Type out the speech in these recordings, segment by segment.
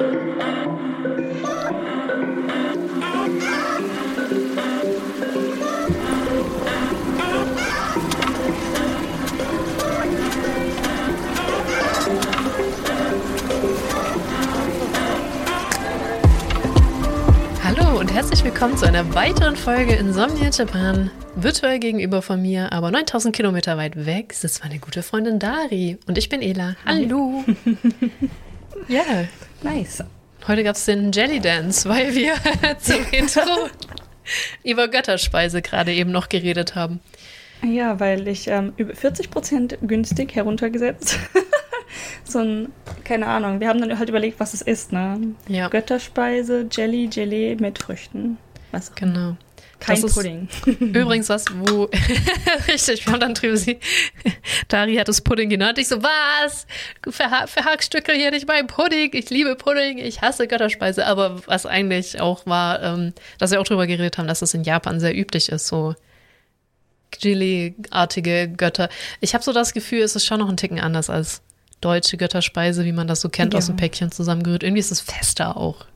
Hallo und herzlich willkommen zu einer weiteren Folge Insomnia Japan. Virtuell gegenüber von mir, aber 9000 Kilometer weit weg, sitzt meine gute Freundin Dari. Und ich bin Ela. Hallo. ja, Nice. heute gab es den Jelly Dance, weil wir zum Intro über Götterspeise gerade eben noch geredet haben. Ja, weil ich ähm, über 40% günstig heruntergesetzt. so ein, keine Ahnung, wir haben dann halt überlegt, was es ist, ne? Ja. Götterspeise, Jelly, Gelee mit Früchten. Was? Genau. Kein Das Pudding. Übrigens was, wo, richtig, wir haben dann drüber sie, Dari hat das Pudding genannt. Ich so, was? Du verha verhackstückel hier nicht meinen Pudding. Ich liebe Pudding, ich hasse Götterspeise. Aber was eigentlich auch war, ähm, dass wir auch drüber geredet haben, dass es in Japan sehr üblich ist, so Gelee-artige Götter. Ich habe so das Gefühl, es ist schon noch ein Ticken anders als deutsche Götterspeise, wie man das so kennt aus Ja. dem Päckchen zusammengerührt. Irgendwie ist es fester auch.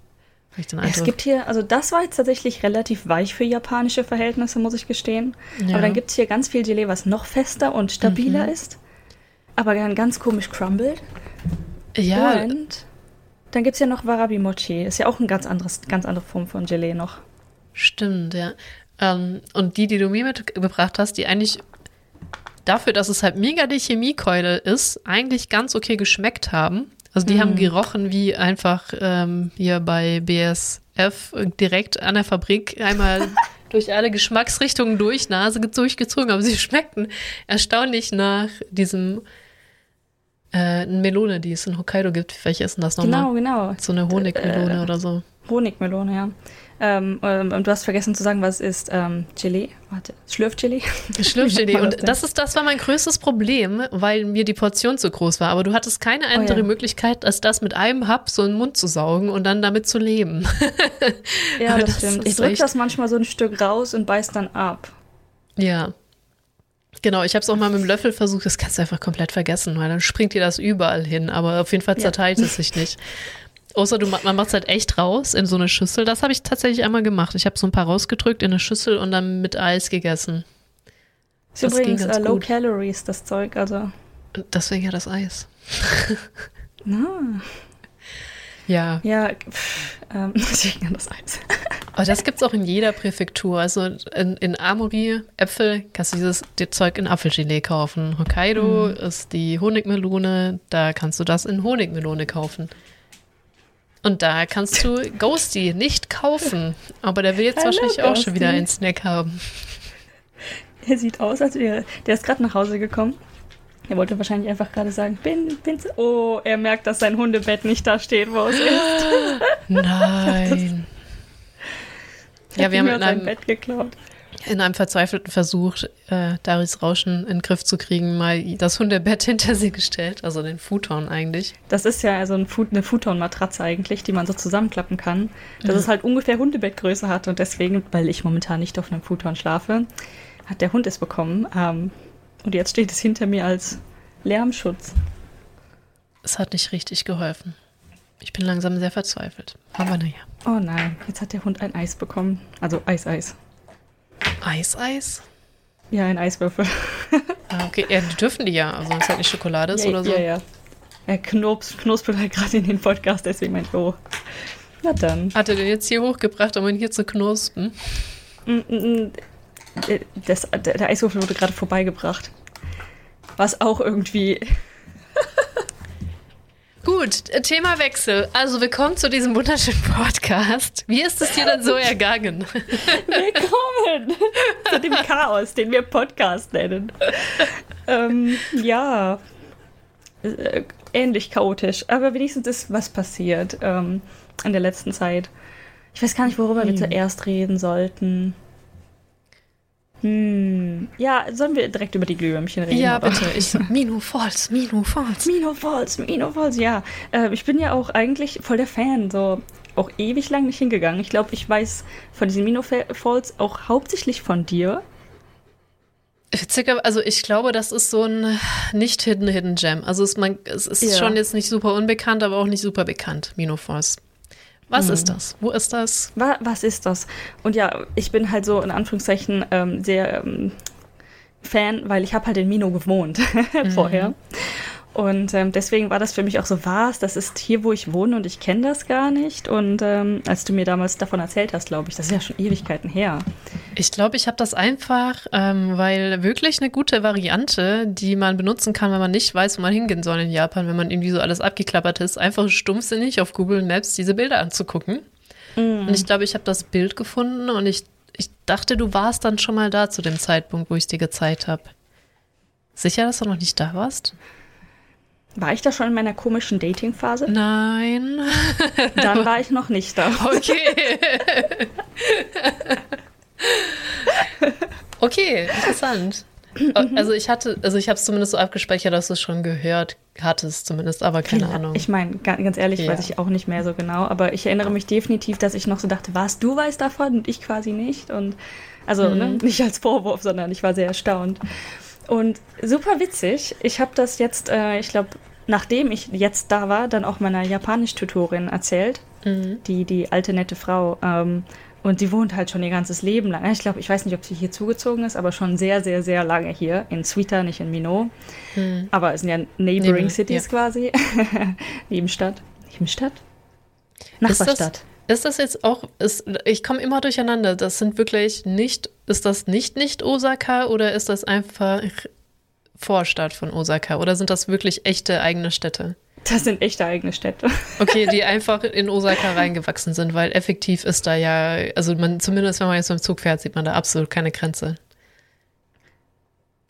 Ich den Ja, es Eindruck. gibt hier, also das war jetzt tatsächlich relativ weich für japanische Verhältnisse, muss ich gestehen. Ja. Aber dann gibt es hier ganz viel Gelee, was noch fester und stabiler Mhm. ist. Aber dann ganz komisch crumbled. ja, Und dann gibt es ja noch Warabi Mochi. Ist ja auch ein ganz anderes, ganz andere Form von Gelee noch. Stimmt, ja. Ähm, und die, die du mir mitgebracht hast, die eigentlich dafür, dass es halt mega die Chemiekeule ist, eigentlich ganz okay geschmeckt haben. Also die haben gerochen wie einfach ähm, hier bei BSF direkt an der Fabrik einmal durch alle Geschmacksrichtungen durch, Nase ge- durchgezogen, aber sie schmeckten erstaunlich nach diesem äh, Melone, die es in Hokkaido gibt. Welche ist denn das nochmal? Genau, genau. So eine Honigmelone oder so. Honigmelone, ja. Ähm, ähm, und du hast vergessen zu sagen, was ist ähm, Gelee? Warte, Schlürfgelee? Schlürfgelee. Wie macht man Und das ist, das war mein größtes Problem, weil mir die Portion zu groß war. Aber du hattest keine andere Oh ja. Möglichkeit, als das mit einem Hub so in den Mund zu saugen und dann damit zu leben. Ja, das, das stimmt. Ich drücke das manchmal so ein Stück raus und beiß dann ab. ja. Genau, ich habe es auch mal mit dem Löffel versucht, das kannst du einfach komplett vergessen, weil dann springt dir das überall hin, aber auf jeden Fall Ja. zerteilt es sich nicht. Außer du, ma- man macht es halt echt raus in so eine Schüssel. Das habe ich tatsächlich einmal gemacht. Ich habe so ein paar rausgedrückt in eine Schüssel und dann mit Eis gegessen. Ist Das übrigens ganz äh, Low gut. Calories, das Zeug, also. Deswegen ja das Eis. Na, Ja, ja, pff, ähm, deswegen das Eis. Aber das gibt's auch in jeder Präfektur. Also in, in Amori, Äpfel, kannst du dieses Zeug in Apfelgelee kaufen. Hokkaido ist die Honigmelone, da kannst du das in Honigmelone kaufen. Und da kannst du Ghosty nicht kaufen. Aber der will jetzt Hallo, wahrscheinlich auch schon wieder einen Snack haben. Er sieht aus, als wäre. Der ist gerade nach Hause gekommen. Er wollte wahrscheinlich einfach gerade sagen, bin, bin. Oh, er merkt, dass sein Hundebett nicht da steht, wo es ist. Nein. Ja, wir haben in sein einem, Bett geklaut. In einem verzweifelten Versuch, äh, Daris Rauschen in den Griff zu kriegen, mal das Hundebett hinter sie gestellt. Also den Futon eigentlich. Das ist ja also ein Fu- eine Futon-Matratze eigentlich, die man so zusammenklappen kann. Dass es halt ungefähr Hundebettgröße hat und deswegen, weil ich momentan nicht auf einem Futon schlafe, hat der Hund es bekommen. Ähm, und jetzt steht es hinter mir als Lärmschutz. Es hat nicht richtig geholfen. Ich bin langsam sehr verzweifelt. Aber naja. Oh nein, jetzt hat der Hund ein Eis bekommen. Also Eis-Eis. Eis, Eis? Ja, ein Eiswürfel. Ah, okay. Ja, die dürfen die ja. Also, wenn es halt nicht Schokolade ist ja, oder so. Ja, ja. Er knurps, knuspert halt gerade in den Podcast, deswegen meint ich, oh. Na dann. Hat er den jetzt hier hochgebracht, um ihn hier zu knuspen? Mm, mm, mm. Äh, Das, der Eiswürfel wurde gerade vorbeigebracht. Was auch irgendwie. Gut, Themawechsel. Also, willkommen zu diesem wunderschönen Podcast. Wie ist es dir denn so ergangen? Willkommen zu dem Chaos, den wir Podcast nennen. ähm, ja. Äh, Ähnlich chaotisch, aber wenigstens ist was passiert ähm, in der letzten Zeit. Ich weiß gar nicht, worüber wir Hm. zuerst reden sollten. Hm. Ja, sollen wir direkt über die Glühwürmchen reden? ja, bitte. Ich, Minu Falls, Minu Falls. Mino Falls, Mino Falls, ja. Äh, ich bin ja auch eigentlich voll der Fan, so auch ewig lang nicht hingegangen. Ich glaube, ich weiß von diesen Mino Fa- Falls auch hauptsächlich von dir. Witziger, also ich glaube, das ist so ein nicht hidden Hidden Gem. Also es, man, es ist Ja. schon jetzt nicht super unbekannt, aber auch nicht super bekannt, Minoforce. Was Mhm. ist das? Wo ist das? Wa was ist das? Und ja, ich bin halt so in Anführungszeichen ähm, sehr ähm, Fan, weil ich habe halt in Mino gewohnt vorher. Und ähm, deswegen war das für mich auch so, was, das ist hier, wo ich wohne und ich kenne das gar nicht. Und ähm, als du mir damals davon erzählt hast, glaube ich, das ist ja schon Ewigkeiten her. Ich glaube, ich habe das einfach, ähm, weil wirklich eine gute Variante, die man benutzen kann, wenn man nicht weiß, wo man hingehen soll in Japan, wenn man irgendwie so alles abgeklappert ist, einfach stumpfsinnig auf Google Maps diese Bilder anzugucken. Und ich glaube, ich habe das Bild gefunden und ich, ich dachte, du warst dann schon mal da zu dem Zeitpunkt, wo ich es dir gezeigt habe. Sicher, dass du noch nicht da warst? War ich da schon in meiner komischen Dating-Phase? Nein. Dann war ich noch nicht da. Okay. okay, interessant. Also ich hatte, also ich habe es zumindest so abgespeichert, dass du es schon gehört hattest, zumindest, aber keine Ahnung. Ich meine, ga- ganz ehrlich, Ja. weiß ich auch nicht mehr so genau, aber ich erinnere mich definitiv, dass ich noch so dachte, was, du weißt davon und ich quasi nicht. Und also Mhm. ne, nicht als Vorwurf, sondern ich war sehr erstaunt. Und super witzig. Ich habe das jetzt, äh, ich glaube, nachdem ich jetzt da war, dann auch meiner Japanisch-Tutorin erzählt, Mhm. die, die alte nette Frau. Ähm, und die wohnt halt schon ihr ganzes Leben lang. Ich glaube, ich weiß nicht, ob sie hier zugezogen ist, aber schon sehr, sehr, sehr lange hier. In Suita, nicht in Minot. Mhm. Aber es sind ja Neighboring Neben- Cities ja. quasi. Nebenstadt. Nebenstadt? Nachbarstadt. Ist das jetzt auch, ist, ich komme immer durcheinander, das sind wirklich nicht, ist das nicht nicht Osaka oder ist das einfach Vorstadt von Osaka oder sind das wirklich echte eigene Städte? Das sind echte eigene Städte. Okay, die einfach in Osaka reingewachsen sind, weil effektiv ist da ja, also man, zumindest wenn man jetzt mit dem Zug fährt, sieht man da absolut keine Grenze.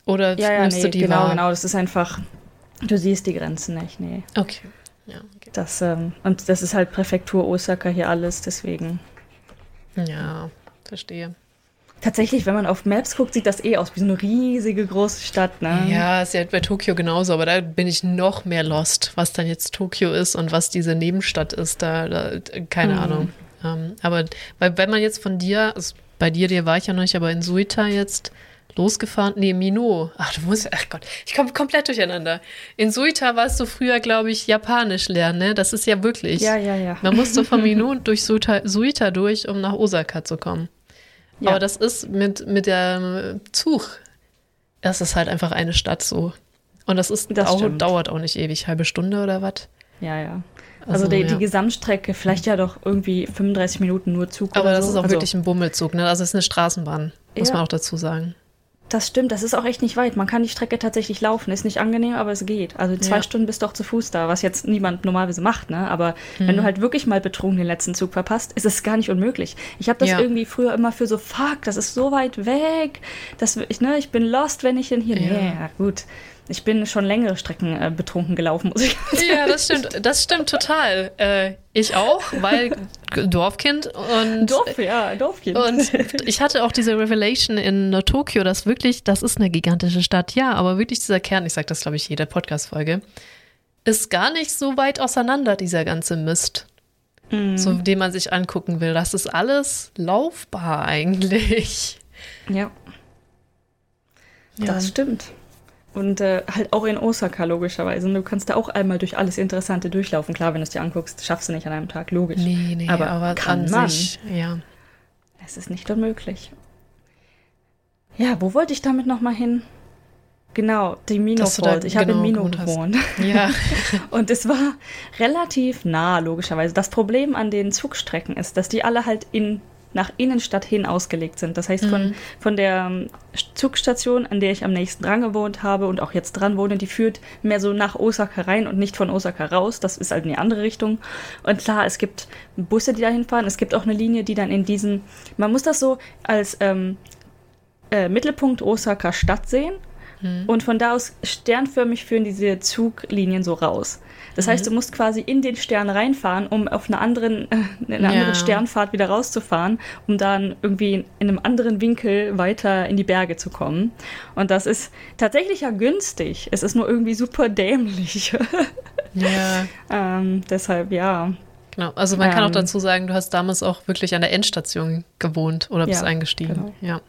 Oder Ja, ja, nimmst nee, du die genau, wahr? genau. Das ist einfach, du siehst die Grenzen nicht, nee. Okay. Ja, okay. Das, ähm, und das ist halt Präfektur Osaka hier alles, deswegen. ja, verstehe. Tatsächlich, wenn man auf Maps guckt, sieht das eh aus wie so eine riesige große Stadt, ne? Ja, ist ja bei Tokio genauso, aber da bin ich noch mehr lost, was dann jetzt Tokio ist und was diese Nebenstadt ist. Da, da keine Mhm. Ahnung. Ähm, aber weil, wenn man jetzt von dir, also bei dir, dir war ich ja noch nicht, aber in Suita jetzt losgefahren, nee, Mino. Ach, du musst, ach Gott, ich komme komplett durcheinander. In Suita warst du früher, glaube ich, Japanisch lernen, ne? Das ist ja wirklich. Ja, ja, ja. Man musste von Mino durch Suita, Suita durch, um nach Osaka zu kommen. Ja. Aber das ist mit, mit der Zug, das ist halt einfach eine Stadt so. Und das ist Das auch, dauert auch nicht ewig, halbe Stunde oder was. Ja, ja. Also, die, ja. die Gesamtstrecke, vielleicht ja doch irgendwie 35 Minuten nur Zug Aber das so. ist auch also, wirklich ein Bummelzug, ne? Also es ist eine Straßenbahn, muss Ja. man auch dazu sagen. Das stimmt, das ist auch echt nicht weit. Man kann die Strecke tatsächlich laufen. Ist nicht angenehm, aber es geht. Also zwei Ja. Stunden bist du auch zu Fuß da, was jetzt niemand normalerweise macht, ne? Aber wenn du Mhm. halt wirklich mal betrunken den letzten Zug verpasst, ist es gar nicht unmöglich. Ich habe das Ja. irgendwie früher immer für so, fuck, das ist so weit weg. Das, ich, ne, ich bin lost, wenn ich denn hier. Ja. Nee, ja, gut. Ich bin schon längere Strecken äh, betrunken gelaufen, muss ich Ja, das stimmt, das stimmt total. Äh, ich auch, weil Dorfkind und Dorf, ja, Dorfkind. Und ich hatte auch diese Revelation in Tokio, dass wirklich, das ist eine gigantische Stadt, ja, aber wirklich dieser Kern, ich sage das, glaube ich, jeder Podcast-Folge, ist gar nicht so weit auseinander, dieser ganze Mist, Mhm. so den man sich angucken will. Das ist alles laufbar eigentlich. ja, Ja. das stimmt. Und äh, halt auch in Osaka logischerweise. Und du kannst da auch einmal durch alles Interessante durchlaufen. Klar, wenn du es dir anguckst, schaffst du nicht an einem Tag, logisch. Nee, nee, aber, aber, kann an man. sich, ja. Es ist nicht unmöglich. Ja, wo wollte ich damit nochmal hin? Genau, die Mino Fault. Ich habe genau in Mino gewohnt hast. gewohnt. Ja, Und es war relativ nah, logischerweise. Das Problem an den Zugstrecken ist, dass die alle halt in, nach Innenstadt hin ausgelegt sind. Das heißt, von, von der ähm, Zugstation, an der ich am nächsten dran gewohnt habe und auch jetzt dran wohne, die führt mehr so nach Osaka rein und nicht von Osaka raus. Das ist halt in die andere Richtung. Und klar, es gibt Busse, die dahin fahren. Es gibt auch eine Linie, die dann in diesen, man muss das so als ähm, äh, Mittelpunkt Osaka Stadt sehen. Und von da aus sternförmig führen diese Zuglinien so raus. Das heißt, du musst quasi in den Stern reinfahren, um auf einer anderen, äh, in einer Ja. Sternfahrt wieder rauszufahren, um dann irgendwie in einem anderen Winkel weiter in die Berge zu kommen. Und das ist tatsächlich ja günstig. Es ist nur irgendwie super dämlich. ja. ähm, deshalb ja. Genau. Also man kann auch Ähm. dazu sagen, du hast damals auch wirklich an der Endstation gewohnt oder bist Ja, eingestiegen. genau. Ja.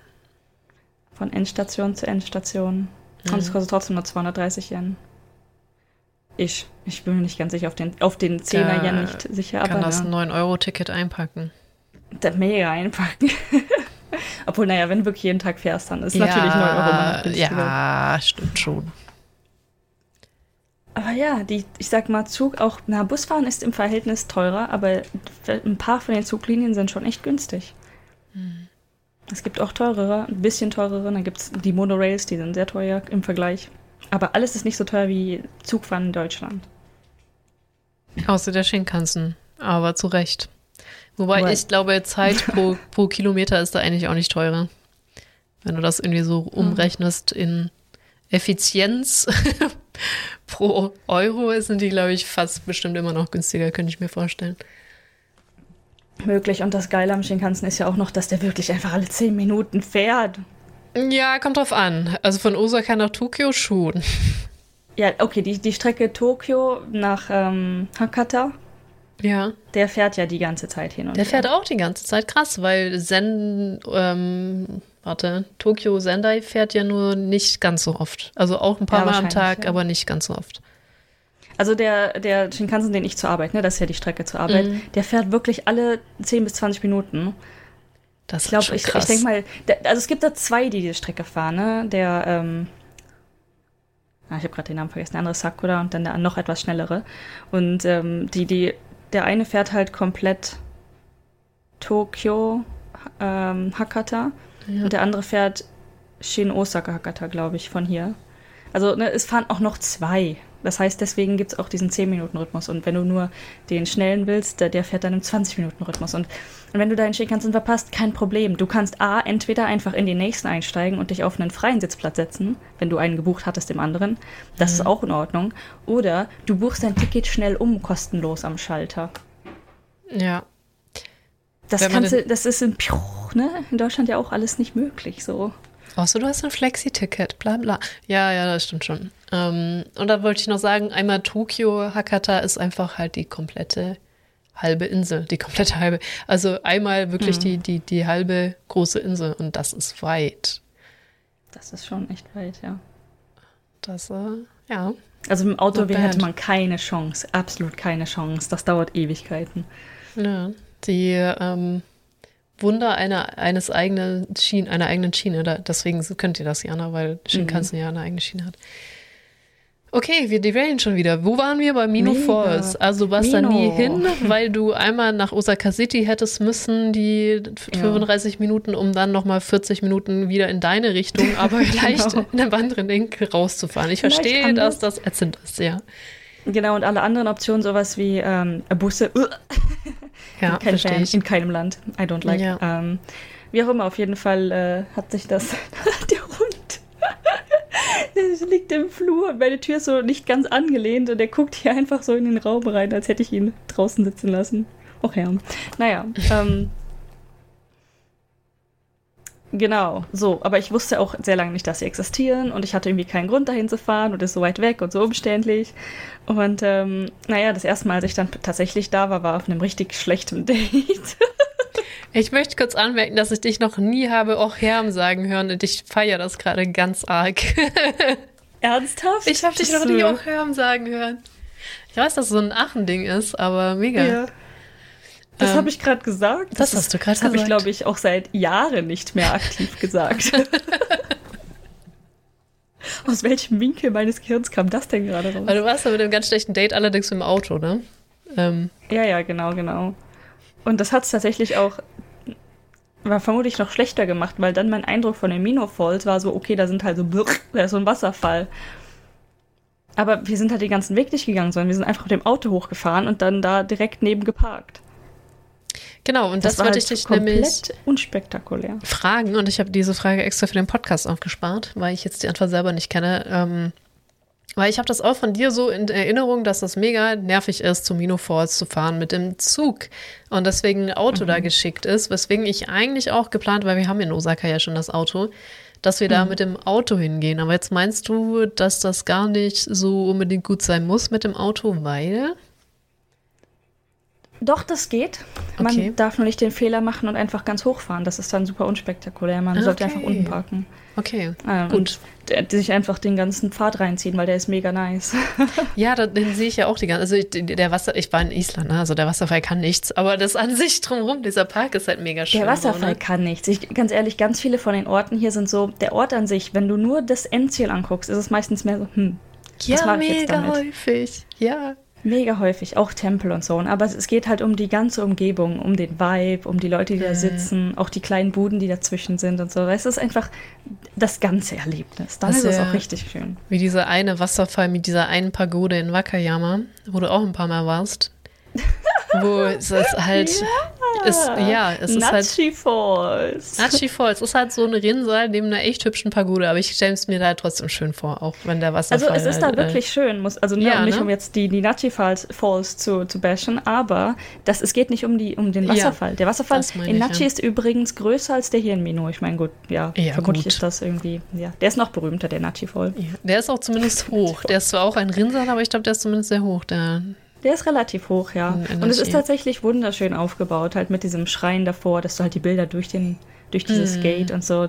Von Endstation zu Endstation. Und Mhm. es kostet trotzdem nur 230 Yen. Ich. Ich bin mir nicht ganz sicher, auf den, auf den 10er Da Yen nicht sicher, Kann aber das ja, 9-Euro-Ticket einpacken. das mega einpacken. Obwohl, naja, wenn du wirklich jeden Tag fährst, dann ist natürlich 9 Euro günstiger. Ja, stimmt schon. Aber ja, die, ich sag mal, Zug auch, na, Busfahren ist im Verhältnis teurer, aber ein paar von den Zuglinien sind schon echt günstig. Hm. Es gibt auch teurere, ein bisschen teurere, dann gibt es die Monorails, die sind sehr teuer im Vergleich. Aber alles ist nicht so teuer wie Zugfahren in Deutschland. Außer der Shinkansen. Aber zu Recht. Wobei Weil- ich glaube, Zeit pro, pro Kilometer ist da eigentlich auch nicht teurer. Wenn du das irgendwie so umrechnest in Effizienz pro Euro, sind die, glaube ich, fast bestimmt immer noch günstiger, könnte ich mir vorstellen. Möglich. Und das Geile am Shinkansen ist ja auch noch, dass der wirklich einfach alle 10 Minuten fährt. Ja, kommt drauf an. Also von Osaka nach Tokio schon. Ja, okay, die, die Strecke Tokio nach ähm, Hakata, Ja. der fährt ja die ganze Zeit hin und Der fährt auch die ganze Zeit krass, weil Zen, ähm, warte, Tokio Sendai fährt ja nur nicht ganz so oft. Also auch ein paar Ja, Mal am Tag, ja. aber nicht ganz so oft. Also der, der Shinkansen, den ich zur Arbeit, ne, das ist ja die Strecke zur Arbeit, Mhm. der fährt wirklich alle 10 bis 20 Minuten. Das Ich glaube, ist ich, ich denke mal, der, also es gibt da zwei, die die Strecke fahren, ne? Der, ähm, ah, ich habe gerade den Namen vergessen, der andere Sakura und dann der noch etwas schnellere. Und ähm, die, die, der eine fährt halt komplett Tokio, ähm, Hakata Ja. und der andere fährt Shin Osaka Hakata, glaube ich, von hier. Also ne, es fahren auch noch zwei. Das heißt, deswegen gibt es auch diesen 10-Minuten-Rhythmus. Und wenn du nur den schnellen willst, der, der fährt dann im 20-Minuten-Rhythmus. Und wenn du deinen Shinkansen verpasst, kein Problem. Du kannst A, entweder einfach in den nächsten einsteigen und dich auf einen freien Sitzplatz setzen, wenn du einen gebucht hattest, dem anderen. Das Mhm. ist auch in Ordnung. Oder du buchst dein Ticket schnell um, kostenlos am Schalter. Ja. Das, kannst du, das ist in, ne? in Deutschland ja auch alles nicht möglich. So. Außer du hast ein Flexi-Ticket, bla bla. Ja, ja, das stimmt schon. Ähm, und da wollte ich noch sagen, einmal Tokio, Hakata ist einfach halt die komplette halbe Insel, die komplette halbe. Also einmal wirklich die, die, die halbe große Insel und das ist weit. Das ist schon echt weit, ja. Das, äh, ja. Also im Auto hätte man keine Chance, absolut keine Chance. Das dauert Ewigkeiten. ja. Die ähm, Wunder einer, eines eigenen Schienen, einer eigenen Schiene, da, deswegen könnt ihr das, Jana, weil Shinkansen ja eine eigene Schiene hat. Okay, wir derailen schon wieder. Wo waren wir? Bei Mino Mega. Falls. Also warst da nie Mino. hin, weil du einmal nach Osaka City hättest müssen, die Ja. 35 Minuten, um dann nochmal 40 Minuten wieder in deine Richtung, aber vielleicht Genau. in einem anderen Link rauszufahren. Ich Vielleicht verstehe, anders. dass das ätzend ist, ja. Genau, und alle anderen Optionen, sowas wie ähm, Busse, Ja, kein Fan, ich. in keinem Land. I don't like. Ja. Ähm, wie auch immer, auf jeden Fall äh, hat sich das. der Hund. der liegt im Flur und meine Tür ist so nicht ganz angelehnt und der guckt hier einfach so in den Raum rein, als hätte ich ihn draußen sitzen lassen. Och ja. Naja, ähm. Genau, so, aber ich wusste auch sehr lange nicht, dass sie existieren und ich hatte irgendwie keinen Grund dahin zu fahren und ist so weit weg und so umständlich. Und ähm, naja, das erste Mal, als ich dann tatsächlich da war, war auf einem richtig schlechten Date. Ich möchte kurz anmerken, dass ich dich noch nie habe auch Herm sagen hören und ich feiere das gerade ganz arg. Ernsthaft? Ich habe dich noch nie auch Herm sagen hören. Ich weiß, dass es so ein Aachen-Ding ist, aber mega. Ja. Das Ähm, habe ich gerade gesagt. das ist- hast du gerade Das habe ich, gesagt. glaube ich, auch seit Jahren nicht mehr aktiv gesagt. Aus welchem Winkel meines Gehirns kam das denn gerade raus? Weil du warst ja mit einem ganz schlechten Date allerdings im Auto, ne? Ähm, Ja, ja, genau, genau. Und das hat es tatsächlich auch, war vermutlich noch schlechter gemacht, weil dann mein Eindruck von den Mino Falls war so, okay, da sind halt so, brrr, da ist so ein Wasserfall. Aber wir sind halt den ganzen Weg nicht gegangen, sondern wir sind einfach mit dem Auto hochgefahren und dann da direkt neben geparkt. Genau, und das, war wollte halt ich dich komplett nämlich unspektakulär. fragen und ich habe diese Frage extra für den Podcast aufgespart, weil ich jetzt die Antwort selber nicht kenne. Ähm, weil ich habe das auch von dir so in Erinnerung, dass das mega nervig ist, zu Mino Falls zu fahren mit dem Zug und deswegen ein Auto da geschickt ist, weswegen ich eigentlich auch geplant, weil wir haben in Osaka ja schon das Auto, dass wir da mit dem Auto hingehen. Aber jetzt meinst du, dass das gar nicht so unbedingt gut sein muss mit dem Auto, weil? Doch, das geht. Man Okay. darf nur nicht den Fehler machen und einfach ganz hochfahren. Das ist dann super unspektakulär. Man sollte einfach Okay. unten parken. Okay, Ähm, gut. Und sich einfach den ganzen Pfad reinziehen, weil der ist mega nice. Ja, da, den sehe ich ja auch die ganze Also ich, der Wasser, ich war in Island, ne? also der Wasserfall kann nichts, aber das an sich drumherum, dieser Park ist halt mega schön. Der Wasserfall So, ne? kann nichts. Ich, ganz ehrlich, ganz viele von den Orten hier sind so, der Ort an sich, wenn du nur das Endziel anguckst, ist es meistens mehr so, hm, Ja, mache ich jetzt mega häufig. Ja. Mega häufig, auch Tempel und so. Aber es, geht halt um die ganze Umgebung, um den Vibe, um die Leute, die Mhm. da sitzen, auch die kleinen Buden, die dazwischen sind und so. Es ist einfach das ganze Erlebnis. Dann Das ist es ja- auch richtig schön. Wie dieser eine Wasserfall mit dieser einen Pagode in Wakayama, wo du auch ein paar Mal warst. wo es ist halt, ist, ja, es ist halt Nachi Falls. Nachi Falls ist halt so ein Rinnsal neben einer echt hübschen Pagode, aber ich stelle es mir da trotzdem schön vor, auch wenn der Also Wasserfall. es ist da halt, wirklich schön, muss, also ne, Ja, um nicht ne? um jetzt die, die Nachi Falls, Falls zu, zu bashen, aber das, es geht nicht um, die, um den Ja, Wasserfall. der Wasserfall in ich, Nachi ja. ist übrigens größer als der hier in Mino. Ich meine, gut, ja, Ja, vermutlich gut. ist das irgendwie, ja, der ist noch berühmter, der Nachi Fall. äh, der ist auch zumindest hoch. Der ist zwar auch ein Rinnsal, aber ich glaube, der ist zumindest sehr hoch. Der, Der ist relativ hoch, ja. In Und es ist tatsächlich wunderschön aufgebaut, halt mit diesem Schrein davor, dass du halt die Bilder durch den durch dieses Mhm. Gate und so.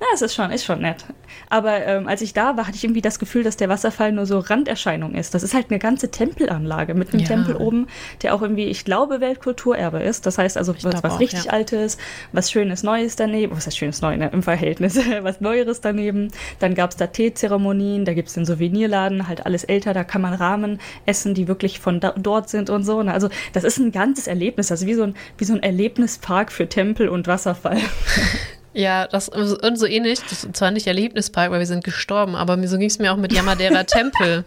Na, es ist schon, ist schon nett. Aber ähm, als ich da war, hatte ich irgendwie das Gefühl, dass der Wasserfall nur so Randerscheinung ist. Das ist halt eine ganze Tempelanlage mit einem Ja. Tempel oben, der auch irgendwie, ich glaube, Weltkulturerbe ist. Das heißt also, was, was auch, richtig ja. Altes, was Schönes Neues daneben, was heißt Schönes Neu ne, im Verhältnis, was Neueres daneben. Dann gab es da Teezeremonien, da gibt es den Souvenirladen, halt alles älter, da kann man Rahmen essen, die wirklich von da, dort sind und so. Ne? Also das ist ein ganzes Erlebnis, also wie so ein, wie so ein Erlebnispark für Tempel und Wasserfall. ja, das und so ähnlich. Das ist zwar nicht Erlebnispark, weil wir sind gestorben, aber so ging es mir auch mit Yamadera Tempel.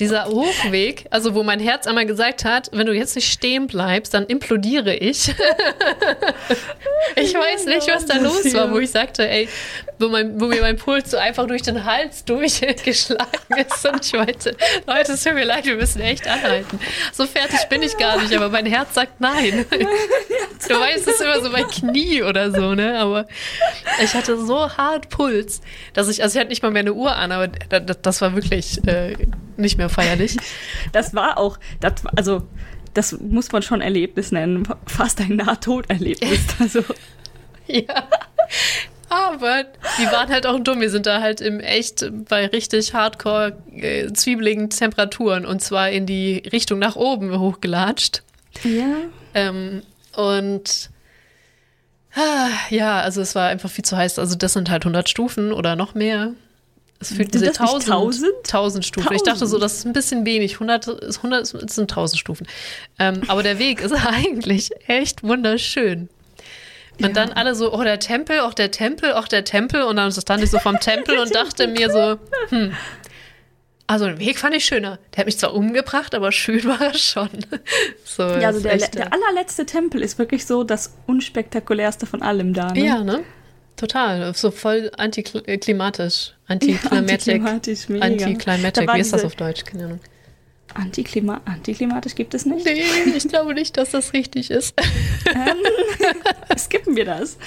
Dieser Hochweg, also wo mein Herz einmal gesagt hat, wenn du jetzt nicht stehen bleibst, dann implodiere ich. ich weiß nicht, was da los war, wo ich sagte, ey, wo, mein, wo mir mein Puls so einfach durch den Hals durchgeschlagen ist und ich meinte, Leute, es tut mir leid, wir müssen echt anhalten. So fertig bin ich gar nicht, aber mein Herz sagt nein. Du weißt, es ist immer so mein Knie oder so, ne? Aber ich hatte so hart Puls, dass ich, also ich hatte nicht mal mehr eine Uhr an, aber das, das war wirklich äh, nicht mehr feierlich. Das war auch, das, also das muss man schon Erlebnis nennen, fast ein Nahtoderlebnis. Also Ja. Aber die waren halt auch dumm. Wir sind da halt im echt bei richtig hardcore äh, zwiebeligen Temperaturen und zwar in die Richtung nach oben hochgelatscht. ja. Ähm, und ah, ja, also es war einfach viel zu heiß. Also das sind halt 100 Stufen oder noch mehr. Es fühlt Sind diese das nicht 1000, 1000? 1000 Stufen. Ich dachte so, 1000? das ist ein bisschen wenig. 100, ist 100 ist- sind 1000 Stufen. Ähm, aber der Weg ist eigentlich echt wunderschön. Und Ja. dann alle so, oh, der Tempel, auch der Tempel, auch der Tempel. Und dann stand ich so vom Tempel und dachte mir so, hm, also den Weg fand ich schöner. Der hat mich zwar umgebracht, aber schön war er schon. So, Ja, also der, der äh, allerletzte Tempel ist wirklich so das unspektakulärste von allem da. Ne? Ja, ne? Total. So voll antiklimatisch. Antiklimatic. antiklimatisch, mega. Antiklimatic. Da war Wie ist das diese- auf Deutsch? Keine Ahnung. Antiklima antiklimatisch gibt es nicht? Nee, ich glaube nicht, dass das richtig ist. Skippen wir das.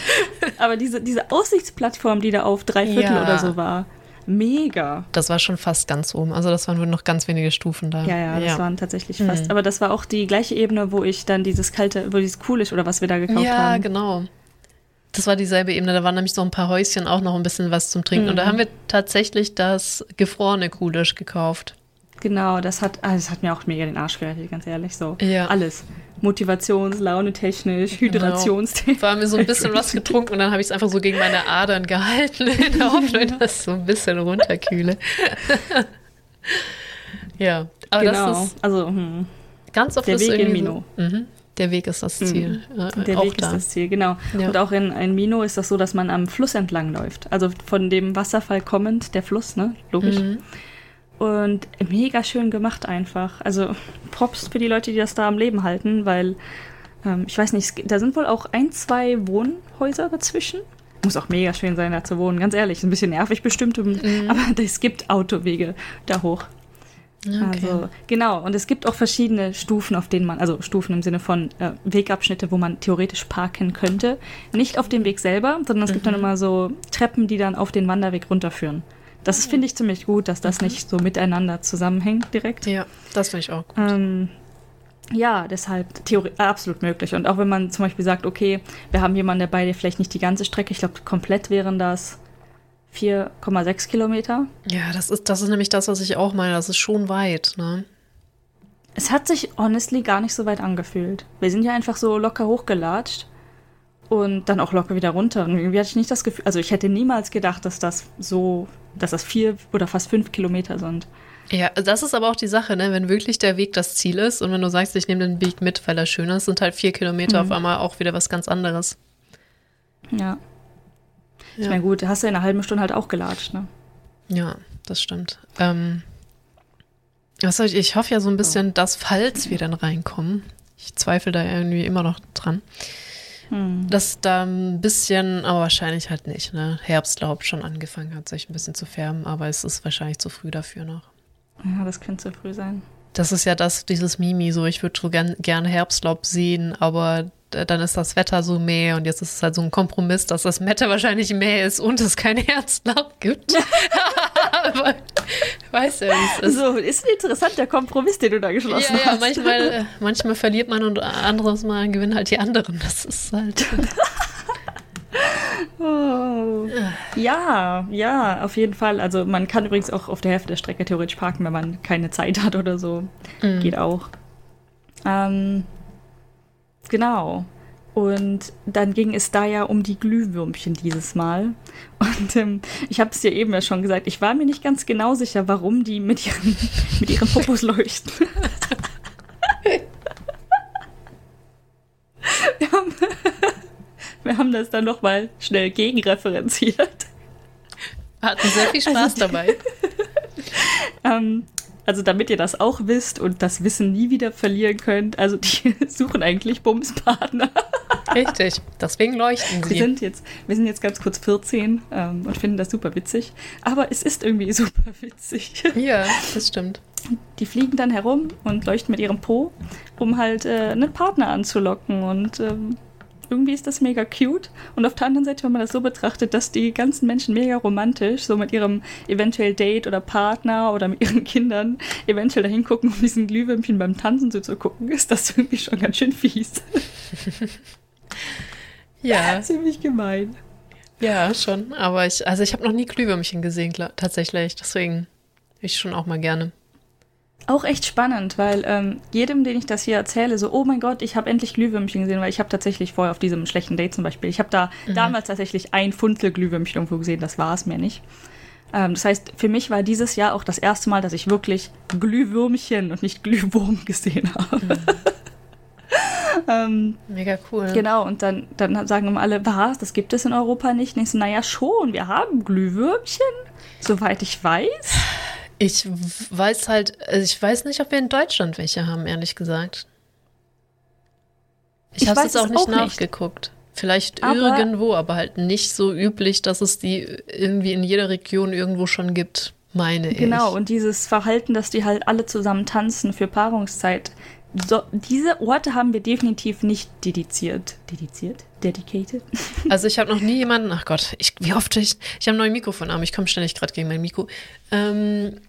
Aber diese, diese Aussichtsplattform, die da auf drei Viertel Ja. oder so war, mega. Das war schon fast ganz oben. Also das waren wohl noch ganz wenige Stufen da. Ja, ja, das waren tatsächlich Mhm. fast. Aber das war auch die gleiche Ebene, wo ich dann dieses kalte, wo dieses Coolish oder was wir da gekauft Ja, haben. genau. Das war dieselbe Ebene. Da waren nämlich so ein paar Häuschen auch noch ein bisschen was zum Trinken. Und da Mhm. haben wir tatsächlich das gefrorene Kulisch gekauft. Genau, das hat, ah, das hat mir auch mega den Arsch gerettet, ganz ehrlich. So Ja. alles. Motivations-, launetechnisch, Genau. hydrationstechnisch. War mir so ein bisschen was getrunken und dann habe ich es einfach so gegen meine Adern gehalten, in der Hoffnung, dass ich so ein bisschen runterkühle. ja, aber genau. das ist also, hm. ganz oft Der ist Weg in Mino. So, mhm, der Weg ist das Ziel. Äh, Der auch Weg da. ist das Ziel, genau. Ja. Und auch in, in Mino ist das so, dass man am Fluss entlang läuft. Also von dem Wasserfall kommend, der Fluss, ne? Logisch. Mhm. Und mega schön gemacht einfach. Also Props für die Leute, die das da am Leben halten, weil ähm, ich weiß nicht, gibt- da sind wohl auch ein, zwei Wohnhäuser dazwischen. Muss auch mega schön sein, da zu wohnen, ganz ehrlich. Ein bisschen nervig bestimmt, Mhm. aber es gibt Autowege da hoch. Okay. Also, genau, und es gibt auch verschiedene Stufen, auf denen man, also Stufen im Sinne von äh, Wegabschnitte, wo man theoretisch parken könnte. Nicht auf dem Weg selber, sondern es gibt Mhm. dann immer so Treppen, die dann auf den Wanderweg runterführen. Das Mhm. finde ich ziemlich gut, dass das nicht so miteinander zusammenhängt direkt. ja, das finde ich auch gut. Ähm, Ja, deshalb Theorie, absolut möglich. Und auch wenn man zum Beispiel sagt, okay, wir haben jemanden dabei, der vielleicht nicht die ganze Strecke, ich glaube, komplett wären das 4,6 Kilometer. Ja, das ist, das ist nämlich das, was ich auch meine. Das ist schon weit, ne? Es hat sich honestly gar nicht so weit angefühlt. Wir sind ja einfach so locker hochgelatscht und dann auch locker wieder runter. Und irgendwie hatte ich nicht das Gefühl, also ich hätte niemals gedacht, dass das so, dass das vier oder fast fünf Kilometer sind. Ja, das ist aber auch die Sache, ne? wenn wirklich der Weg das Ziel ist und wenn du sagst, ich nehme den Weg mit, weil er schön ist, sind halt vier Kilometer mhm. auf einmal auch wieder was ganz anderes. Ja. Ich ja. meine, gut, hast du in einer halben Stunde halt auch gelatscht, ne? Ja, das stimmt. Ähm, was soll ich, ich hoffe ja so ein bisschen, dass, falls wir dann reinkommen, ich zweifle da irgendwie immer noch dran, hm. dass da ein bisschen, aber wahrscheinlich halt nicht, ne? Herbstlaub schon angefangen hat, sich ein bisschen zu färben, aber es ist wahrscheinlich zu früh dafür noch. Ja, das könnte zu früh sein. Das ist ja das, dieses Mimi, so ich würde so gern, gerne Herbstlaub sehen, aber dann ist das Wetter so mäh und jetzt ist es halt so ein Kompromiss, dass das Wetter wahrscheinlich mäh ist und es kein Herbstlaub gibt. aber weiß ja, wie es ist. So, ist ein interessanter Kompromiss, den du da geschlossen ja, hast. Ja, manchmal, manchmal verliert man und anderes Mal gewinnen halt die anderen. Das ist halt. Oh. Ja, ja, auf jeden Fall. Also man kann übrigens auch auf der Hälfte der Strecke theoretisch parken, wenn man keine Zeit hat oder so. Mhm. Geht auch. Ähm, genau. Und dann ging es da ja um die Glühwürmchen dieses Mal. Und ähm, ich habe es dir eben ja schon gesagt, ich war mir nicht ganz genau sicher, warum die mit ihren, mit ihren Popos leuchten. Wir haben wir haben das dann nochmal schnell gegenreferenziert. Hatten sehr viel Spaß also, dabei. ähm, also damit ihr das auch wisst und das Wissen nie wieder verlieren könnt, also die suchen eigentlich Bumspartner. Richtig, deswegen leuchten sie. Wir sind jetzt, wir sind jetzt ganz kurz 14 ähm, und finden das super witzig. Aber es ist irgendwie super witzig. Ja, das stimmt. Die fliegen dann herum und leuchten mit ihrem Po, um halt äh, einen Partner anzulocken. Und ähm, irgendwie ist das mega cute. Und auf der anderen Seite, wenn man das so betrachtet, dass die ganzen Menschen mega romantisch, so mit ihrem eventuell Date oder Partner oder mit ihren Kindern eventuell dahin gucken, um diesen Glühwürmchen beim Tanzen so zu gucken, ist das irgendwie schon ganz schön fies. ja. Ziemlich gemein. Ja, schon. Aber ich, also ich habe noch nie Glühwürmchen gesehen, tatsächlich. Deswegen ich schon auch mal gerne auch echt spannend, weil ähm, jedem, den ich das hier erzähle, so, oh mein Gott, ich habe endlich Glühwürmchen gesehen, weil ich habe tatsächlich vorher auf diesem schlechten Date zum Beispiel, ich habe da mhm. damals tatsächlich ein Funzel Glühwürmchen irgendwo gesehen, das war es mir nicht. Ähm, das heißt, für mich war dieses Jahr auch das erste Mal, dass ich wirklich Glühwürmchen und nicht Glühwurm gesehen habe. Mhm. ähm, Mega cool. Genau, und dann, dann sagen immer alle, was, das gibt es in Europa nicht? Und ich so, naja, schon, wir haben Glühwürmchen, soweit ich weiß. Ich weiß halt, also ich weiß nicht, ob wir in Deutschland welche haben, ehrlich gesagt. Ich, ich habe es auch nicht auch nachgeguckt. Nicht. Vielleicht aber irgendwo, aber halt nicht so üblich, dass es die irgendwie in jeder Region irgendwo schon gibt, meine ich. Genau, und dieses Verhalten, dass die halt alle zusammen tanzen für Paarungszeit, so, diese Orte haben wir definitiv nicht dediziert. Dediziert? Dedicated? Also ich habe noch nie jemanden, ach Gott, ich, wie oft ich, ich habe ein neues Mikrofon an, ich komme ständig gerade gegen mein Mikro. Ähm,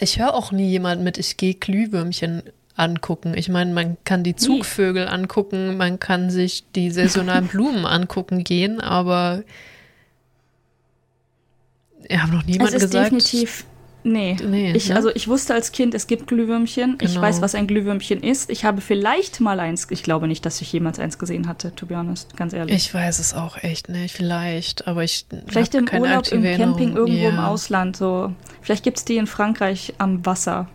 ich höre auch nie jemanden mit, ich gehe Glühwürmchen angucken. Ich meine, man kann die Zugvögel nee. angucken, man kann sich die saisonalen Blumen angucken gehen, aber ich habe noch niemand gesagt. Definitiv Nee. nee ich, ne? Also ich wusste als Kind, es gibt Glühwürmchen. Genau. Ich weiß, was ein Glühwürmchen ist. Ich habe vielleicht mal eins, ich glaube nicht, dass ich jemals eins gesehen hatte, to be honest, ganz ehrlich. Ich weiß es auch echt nicht, vielleicht, aber ich Vielleicht im Urlaub, im Camping irgendwo ja. im Ausland, so. Vielleicht gibt es die in Frankreich am Wasser.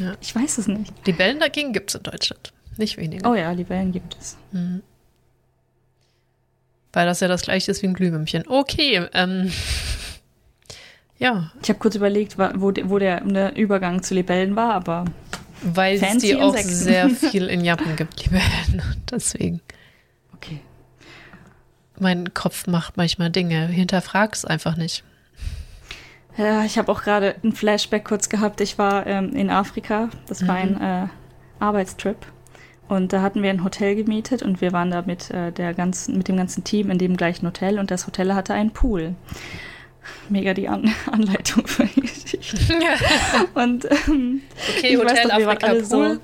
Ja. Ich weiß es nicht. Libellen dagegen gibt es in Deutschland. Nicht weniger. Oh ja, Libellen gibt es. Mhm. Weil das ja das gleiche ist wie ein Glühwürmchen. Okay, ähm. Ja. Ich habe kurz überlegt, wo, wo der, der, Übergang zu Libellen war, aber. Weil es die auch sehr viel in Japan gibt, Libellen. Deswegen. Okay. Mein Kopf macht manchmal Dinge. Hinterfrag es einfach nicht. Ja, ich habe auch gerade ein Flashback kurz gehabt. Ich war ähm, in Afrika. Das mhm. war ein mhm. äh, Arbeitstrip. Und da hatten wir ein Hotel gemietet und wir waren da mit, äh, der ganzen, mit dem ganzen Team in dem gleichen Hotel und das Hotel hatte einen Pool mega die An Anleitung für die Geschichte. Und ähm, okay, Hotel weiß, Afrika Pool. So,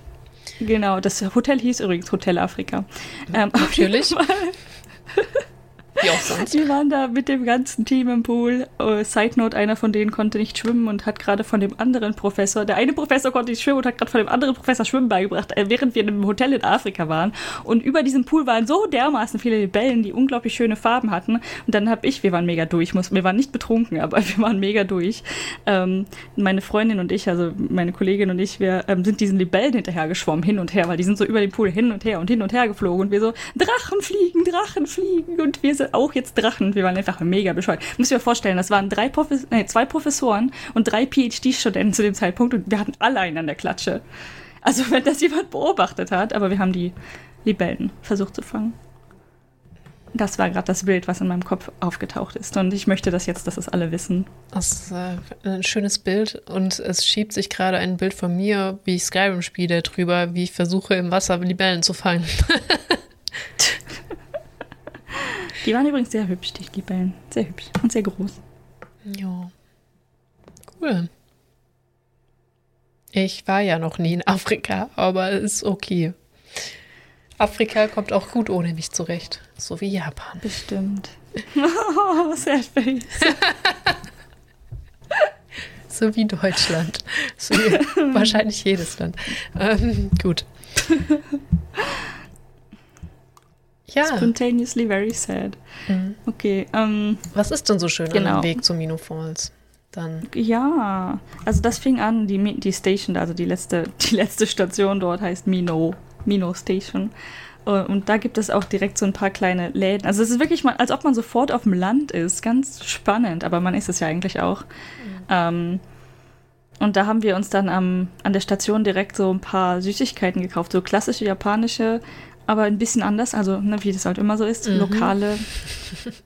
Genau, das Hotel hieß übrigens Hotel Afrika. Ähm, Natürlich. Wie auch sonst. Wir waren da mit dem ganzen Team im Pool. Uh, Side Note, einer von denen konnte nicht schwimmen und hat gerade von dem anderen Professor, der eine Professor konnte nicht schwimmen und hat gerade von dem anderen Professor Schwimmen beigebracht, äh, während wir in einem Hotel in Afrika waren. Und über diesem Pool waren so dermaßen viele Libellen, die unglaublich schöne Farben hatten. Und dann habe ich, wir waren mega durch, muss, wir waren nicht betrunken, aber wir waren mega durch. Ähm, meine Freundin und ich, also meine Kollegin und ich, wir ähm, sind diesen Libellen hinterher geschwommen, hin und her, weil die sind so über den Pool hin und her und hin und her geflogen und wir so, Drachen fliegen, Drachen fliegen und wir sind auch jetzt Drachen. Wir waren einfach mega bescheuert. Muss ich mir vorstellen, das waren drei Profes nee, zwei Professoren und drei PhD-Studenten zu dem Zeitpunkt und wir hatten alle einen an der Klatsche. Also wenn das jemand beobachtet hat, aber wir haben die Libellen versucht zu fangen. Das war gerade das Bild, was in meinem Kopf aufgetaucht ist. Und ich möchte das jetzt, dass das alle wissen. Das ist äh, ein schönes Bild. Und es schiebt sich gerade ein Bild von mir, wie ich Skyrim spiele, drüber, wie ich versuche, im Wasser Libellen zu fangen. Die waren übrigens sehr hübsch, die Libellen. Sehr hübsch und sehr groß. Ja. Cool. Ich war ja noch nie in Afrika, aber ist okay. Afrika kommt auch gut ohne mich zurecht. So wie Japan. Bestimmt. Oh, sehr face. so wie Deutschland. So wie wahrscheinlich jedes Land. Ähm, gut. Ja. Spontaneously very sad. Mhm. Okay. Ähm, Was ist denn so schön genau. am Weg zu Mino Falls? Dann. Ja, also das fing an, die, die Station, also die letzte, die letzte Station dort heißt Mino, Mino Station. Äh, und da gibt es auch direkt so ein paar kleine Läden. Also es ist wirklich mal, als ob man sofort auf dem Land ist. Ganz spannend, aber man ist es ja eigentlich auch. Mhm. Ähm, und da haben wir uns dann am, an der Station direkt so ein paar Süßigkeiten gekauft, so klassische japanische aber ein bisschen anders, also ne, wie das halt immer so ist, mhm. lokale,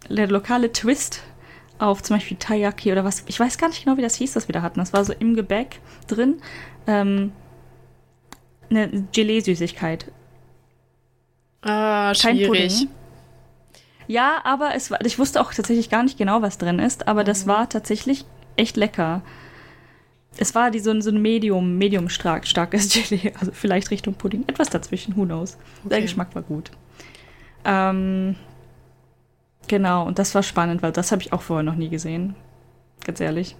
der lokale Twist auf zum Beispiel Taiyaki oder was, ich weiß gar nicht genau, wie das hieß, das wir da hatten. Das war so im Gebäck drin, ähm, eine Gelee-Süßigkeit. Ah, schwierig. Ja, aber es war, ich wusste auch tatsächlich gar nicht genau, was drin ist, aber mhm. das war tatsächlich echt lecker es war die, so, so ein Medium, medium stark, starkes Gelee, also vielleicht Richtung Pudding, etwas dazwischen, who knows. Okay. Der Geschmack war gut. Ähm, genau, und das war spannend, weil das habe ich auch vorher noch nie gesehen. Ganz ehrlich.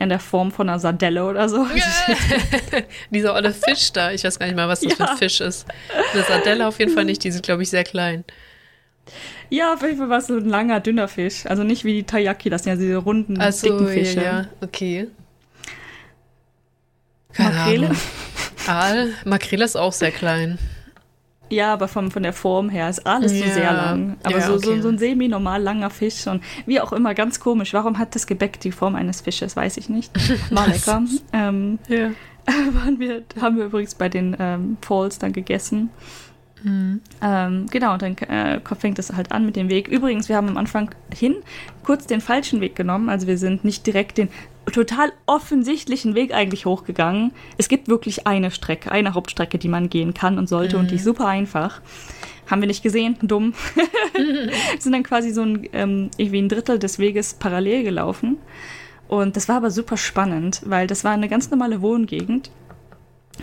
In der Form von einer Sardelle oder so. Dieser olle Fisch da, ich weiß gar nicht mal, was das ja. für ein Fisch ist. Eine Sardelle auf jeden Fall nicht, die sind, glaube ich, sehr klein. Ja, auf jeden Fall war es so ein langer, dünner Fisch. Also nicht wie die Taiyaki, das sind ja diese runden, also, dicken Fische. Ja, ja, okay. Keine Makrele? Ahnung. Aal. Makrele ist auch sehr klein. Ja, aber von, von der Form her ist alles ja. so sehr lang. Aber ja, so, okay. so, so ein semi-normal langer Fisch und wie auch immer, ganz komisch. Warum hat das Gebäck die Form eines Fisches? Weiß ich nicht. War lecker. ähm, ja. waren wir, haben wir übrigens bei den ähm, Falls dann gegessen. Mhm. Ähm, genau, und dann äh, fängt es halt an mit dem Weg. Übrigens, wir haben am Anfang hin kurz den falschen Weg genommen. Also wir sind nicht direkt den total offensichtlichen Weg eigentlich hochgegangen. Es gibt wirklich eine Strecke, eine Hauptstrecke, die man gehen kann und sollte mhm. und die ist super einfach. Haben wir nicht gesehen, dumm. mhm. sind dann quasi so ein, ähm, irgendwie ein Drittel des Weges parallel gelaufen. Und das war aber super spannend, weil das war eine ganz normale Wohngegend.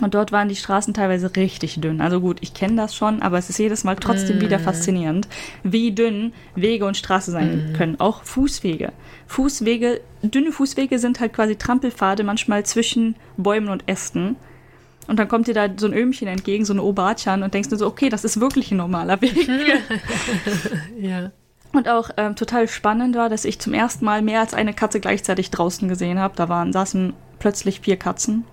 Und dort waren die Straßen teilweise richtig dünn. Also gut, ich kenne das schon, aber es ist jedes Mal trotzdem mm. wieder faszinierend, wie dünn Wege und Straße sein mm. können. Auch Fußwege. Fußwege, dünne Fußwege sind halt quasi Trampelpfade manchmal zwischen Bäumen und Ästen. Und dann kommt dir da so ein Öhmchen entgegen, so ein Obatchan und denkst du so, okay, das ist wirklich ein normaler Weg. ja. Und auch ähm, total spannend war, dass ich zum ersten Mal mehr als eine Katze gleichzeitig draußen gesehen habe. Da waren, saßen plötzlich vier Katzen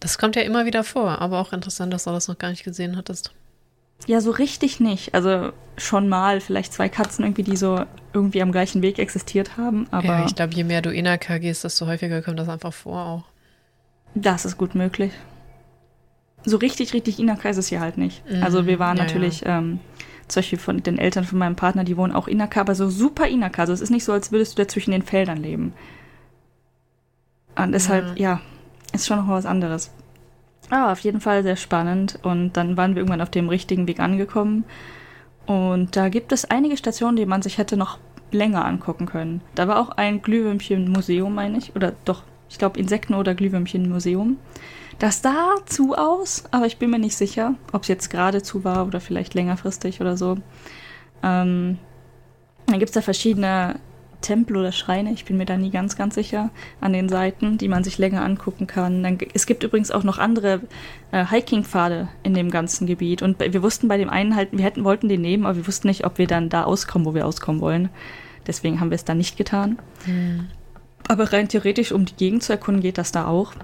das kommt ja immer wieder vor, aber auch interessant, dass du das noch gar nicht gesehen hattest. Ja, so richtig nicht. Also schon mal vielleicht zwei Katzen irgendwie, die so irgendwie am gleichen Weg existiert haben. Aber ja, ich glaube, je mehr du Inaka gehst, desto häufiger kommt das einfach vor auch. Das ist gut möglich. So richtig, richtig Inaka ist es hier halt nicht. Mhm, also wir waren ja, natürlich, ja. Ähm, zum Beispiel von den Eltern von meinem Partner, die wohnen auch Inaka, aber so super Inaka. Also es ist nicht so, als würdest du da zwischen den Feldern leben. Und deshalb, ja, ja ist schon noch was anderes. Aber auf jeden Fall sehr spannend. Und dann waren wir irgendwann auf dem richtigen Weg angekommen. Und da gibt es einige Stationen, die man sich hätte noch länger angucken können. Da war auch ein Glühwürmchen-Museum, meine ich. Oder doch, ich glaube Insekten- oder Glühwürmchen-Museum. Das sah zu aus, aber ich bin mir nicht sicher, ob es jetzt gerade zu war oder vielleicht längerfristig oder so. Ähm, dann gibt es da verschiedene Tempel oder Schreine, ich bin mir da nie ganz, ganz sicher, an den Seiten, die man sich länger angucken kann. Dann, es gibt übrigens auch noch andere äh, Hiking-Pfade in dem ganzen Gebiet. Und wir wussten bei dem einen halt, wir hätten, wollten den nehmen, aber wir wussten nicht, ob wir dann da auskommen, wo wir auskommen wollen. Deswegen haben wir es dann nicht getan. Mhm. Aber rein theoretisch, um die Gegend zu erkunden, geht das da auch.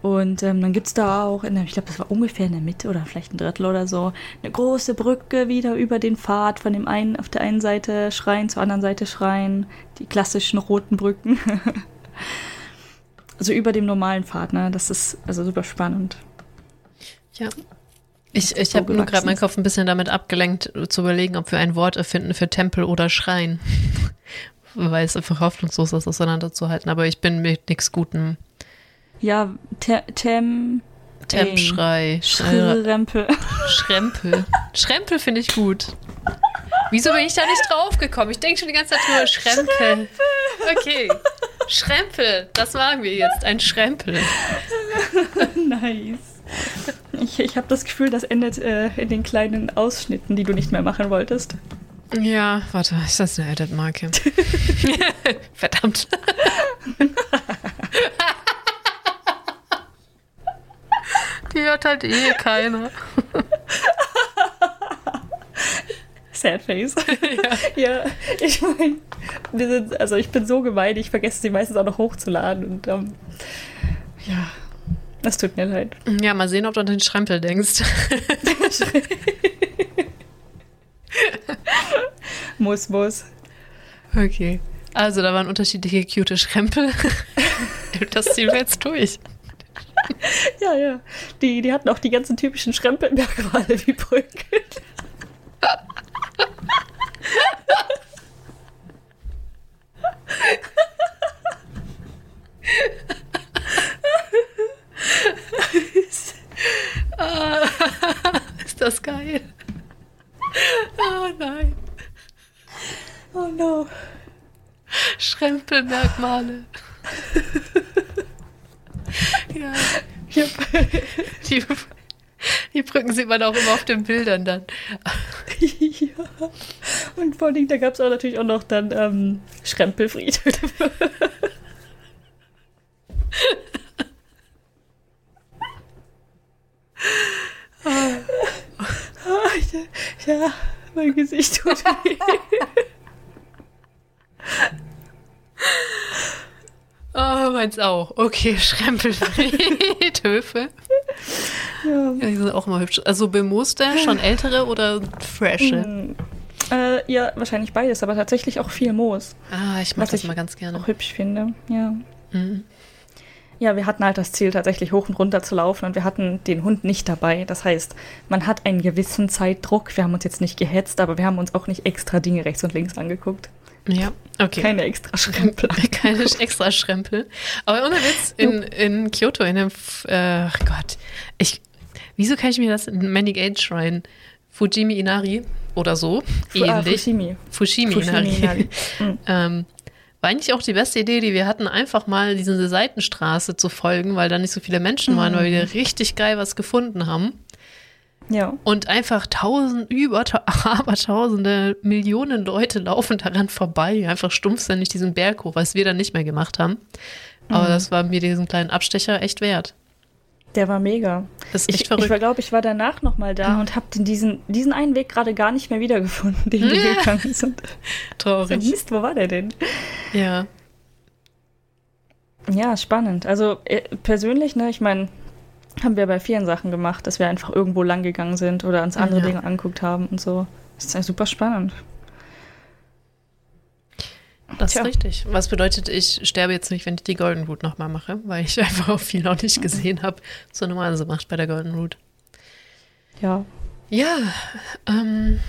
Und ähm, dann gibt es da auch, in der, ich glaube, das war ungefähr in der Mitte oder vielleicht ein Drittel oder so, eine große Brücke wieder über den Pfad von dem einen auf der einen Seite Schrein zur anderen Seite Schrein. Die klassischen roten Brücken. also über dem normalen Pfad, ne? Das ist also super spannend. Ja. Ich, ich habe nur gerade meinen Kopf ein bisschen damit abgelenkt, zu überlegen, ob wir ein Wort erfinden für Tempel oder Schrein. Weil es einfach hoffnungslos ist, auseinanderzuhalten. Aber ich bin mit nichts Gutem ja, te Tem. Temschrei. Schrempel. Schrempel. Schrempel finde ich gut. Wieso bin ich da nicht drauf gekommen? Ich denke schon die ganze Zeit nur Schrempel. Schrempel. Okay. Schrempel. Das wagen wir jetzt. Ein Schrempel. nice. Ich, ich habe das Gefühl, das endet äh, in den kleinen Ausschnitten, die du nicht mehr machen wolltest. Ja, warte, ist das eine Edit-Marke? Verdammt. Die hört halt eh keiner. Sad face. Ja, ja ich meine, wir sind, also ich bin so gemein, ich vergesse sie meistens auch noch hochzuladen und ähm, ja, das tut mir leid. Ja, mal sehen, ob du an den Schrempel denkst. muss, muss. Okay. Also, da waren unterschiedliche cute Schrempel. das ziehen wir jetzt durch. ja, ja. Die, die hatten auch die ganzen typischen Schrempelmerkmale wie Brücken. ist das geil. Oh nein. Oh no. Schrempelmerkmale. Ja. Die, die Brücken sieht man auch immer auf den Bildern dann. Ja. Und vor allem, da gab es auch natürlich auch noch dann ähm, Schrempelfriedhöfe. ja, mein Gesicht tut weh. Oh, meins auch. Okay, Schrempelfriedhöfe. ja. ja. Die sind auch immer hübsch. Also bemooste, schon ältere oder frische? Mm, äh, ja, wahrscheinlich beides, aber tatsächlich auch viel Moos. Ah, ich mag das ich mal ganz gerne. Auch hübsch finde, ja. Mhm. Ja, wir hatten halt das Ziel, tatsächlich hoch und runter zu laufen und wir hatten den Hund nicht dabei. Das heißt, man hat einen gewissen Zeitdruck. Wir haben uns jetzt nicht gehetzt, aber wir haben uns auch nicht extra Dinge rechts und links angeguckt. Ja, okay. Keine extra Schrempel. Keine extra Schrempel. Aber ohne Witz, in, in Kyoto, in dem, äh, Gott, ich, wieso kann ich mir das in Many Gate Shrine, Fujimi Inari oder so, Fu ah, ähnlich. Fushimi. Fushimi, Fushimi Inari. Inari. Mhm. ähm, war eigentlich auch die beste Idee, die wir hatten, einfach mal diese Seitenstraße zu folgen, weil da nicht so viele Menschen mhm. waren, weil wir richtig geil was gefunden haben. Ja. Und einfach tausend, über, aber tausende, Millionen Leute laufen daran vorbei, einfach stumpfsinnig diesen Berg hoch, was wir dann nicht mehr gemacht haben. Aber mhm. das war mir diesen kleinen Abstecher echt wert. Der war mega. Das ist echt ich, verrückt. Ich glaube, ich war danach nochmal da mhm. und habe diesen, diesen einen Weg gerade gar nicht mehr wiedergefunden, den wir gegangen sind. Traurig. Mist, wo war der denn? Ja. Ja, spannend. Also äh, persönlich, ne, ich meine, haben wir bei vielen Sachen gemacht, dass wir einfach irgendwo lang gegangen sind oder uns andere ja. Dinge angeguckt haben und so. Das ist ja super spannend. Das Tja. ist richtig. Was bedeutet, ich sterbe jetzt nicht, wenn ich die Golden Route nochmal mache, weil ich einfach auch viel noch nicht gesehen habe, so normalerweise macht bei der Golden Route. Ja. Ja, ähm,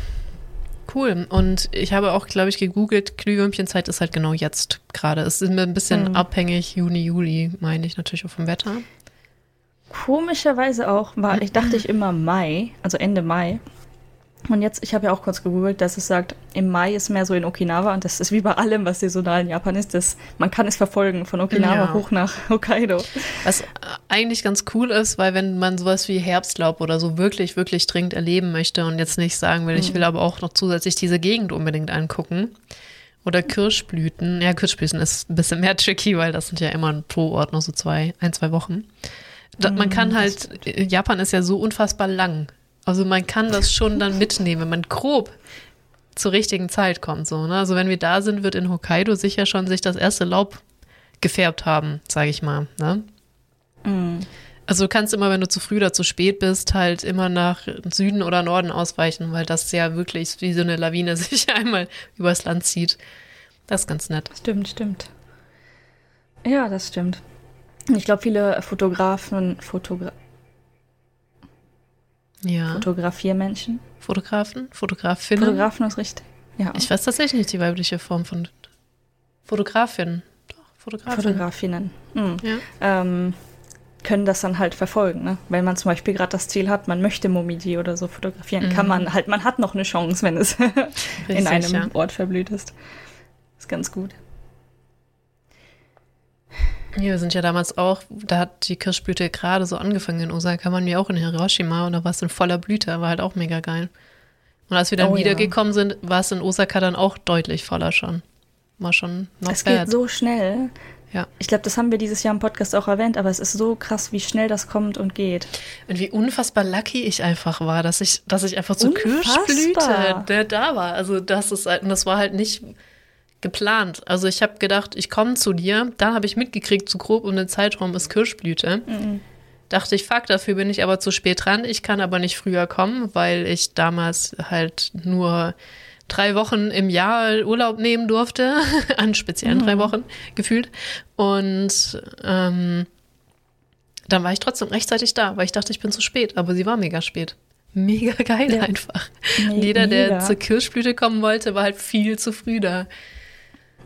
cool. Und ich habe auch, glaube ich, gegoogelt, Glühwürmchenzeit ist halt genau jetzt gerade. Es ist ein bisschen mhm. abhängig, Juni, Juli, meine ich natürlich auch vom Wetter. Komischerweise auch war, ich dachte ich immer Mai, also Ende Mai. Und jetzt, ich habe ja auch kurz gegoogelt, dass es sagt, im Mai ist mehr so in Okinawa und das ist wie bei allem, was saisonal in Japan ist, dass man kann es verfolgen von Okinawa Ja. hoch nach Hokkaido. Was eigentlich ganz cool ist, weil wenn man sowas wie Herbstlaub oder so wirklich, wirklich dringend erleben möchte und jetzt nicht sagen will, ich will aber auch noch zusätzlich diese Gegend unbedingt angucken. Oder Kirschblüten. Ja, Kirschblüten ist ein bisschen mehr tricky, weil das sind ja immer pro Ort noch so zwei, ein, zwei Wochen. Da, man kann halt, Japan ist ja so unfassbar lang. Also man kann das schon dann mitnehmen, wenn man grob zur richtigen Zeit kommt. So, ne? Also wenn wir da sind, wird in Hokkaido sicher schon sich das erste Laub gefärbt haben, sage ich mal. Ne? Also du kannst immer, wenn du zu früh oder zu spät bist, halt immer nach Süden oder Norden ausweichen, weil das ja wirklich wie so eine Lawine sich einmal übers Land zieht. Das ist ganz nett. Stimmt, stimmt. Ja, das stimmt. Ich glaube, viele Fotografen, Fotogra Ja. Fotografiermenschen. Fotografen? Fotografinnen? Fotografen ist richtig. Ja. ich weiß tatsächlich nicht die weibliche Form von Fotografin. Doch, Fotografin. Fotografinnen. Hm. Ja. ähm, können das dann halt verfolgen. Ne? Wenn man zum Beispiel gerade das Ziel hat, man möchte Momiji oder so fotografieren, kann man halt, man hat noch eine Chance, wenn es in einem ja. Ort verblüht ist. Ist ganz gut. Ja, wir sind ja damals auch, da hat die Kirschblüte gerade so angefangen in Osaka, waren wir auch in Hiroshima und da war es in voller Blüte, war halt auch mega geil. Und als wir dann Oh ja. wiedergekommen sind, war es in Osaka dann auch deutlich voller schon. War schon noch Es geht bad. so schnell. Ja. Ich glaube, das haben wir dieses Jahr im Podcast auch erwähnt, aber es ist so krass, wie schnell das kommt und geht. Und wie unfassbar lucky ich einfach war, dass ich, dass ich einfach zur Unfassbar. Kirschblüte der da war. Also das ist halt, und das war halt nicht geplant. Also ich habe gedacht, ich komme zu dir, dann habe ich mitgekriegt, zu grob um den Zeitraum ist Kirschblüte. Dachte ich, fuck, dafür bin ich aber zu spät dran. Ich kann aber nicht früher kommen, weil ich damals halt nur drei Wochen im Jahr Urlaub nehmen durfte, an speziellen drei Wochen gefühlt. Und ähm, dann war ich trotzdem rechtzeitig da, weil ich dachte, ich bin zu spät, aber sie war mega spät. Mega geil Ja. einfach. Und Jeder, der mega. zur Kirschblüte kommen wollte, war halt viel zu früh da.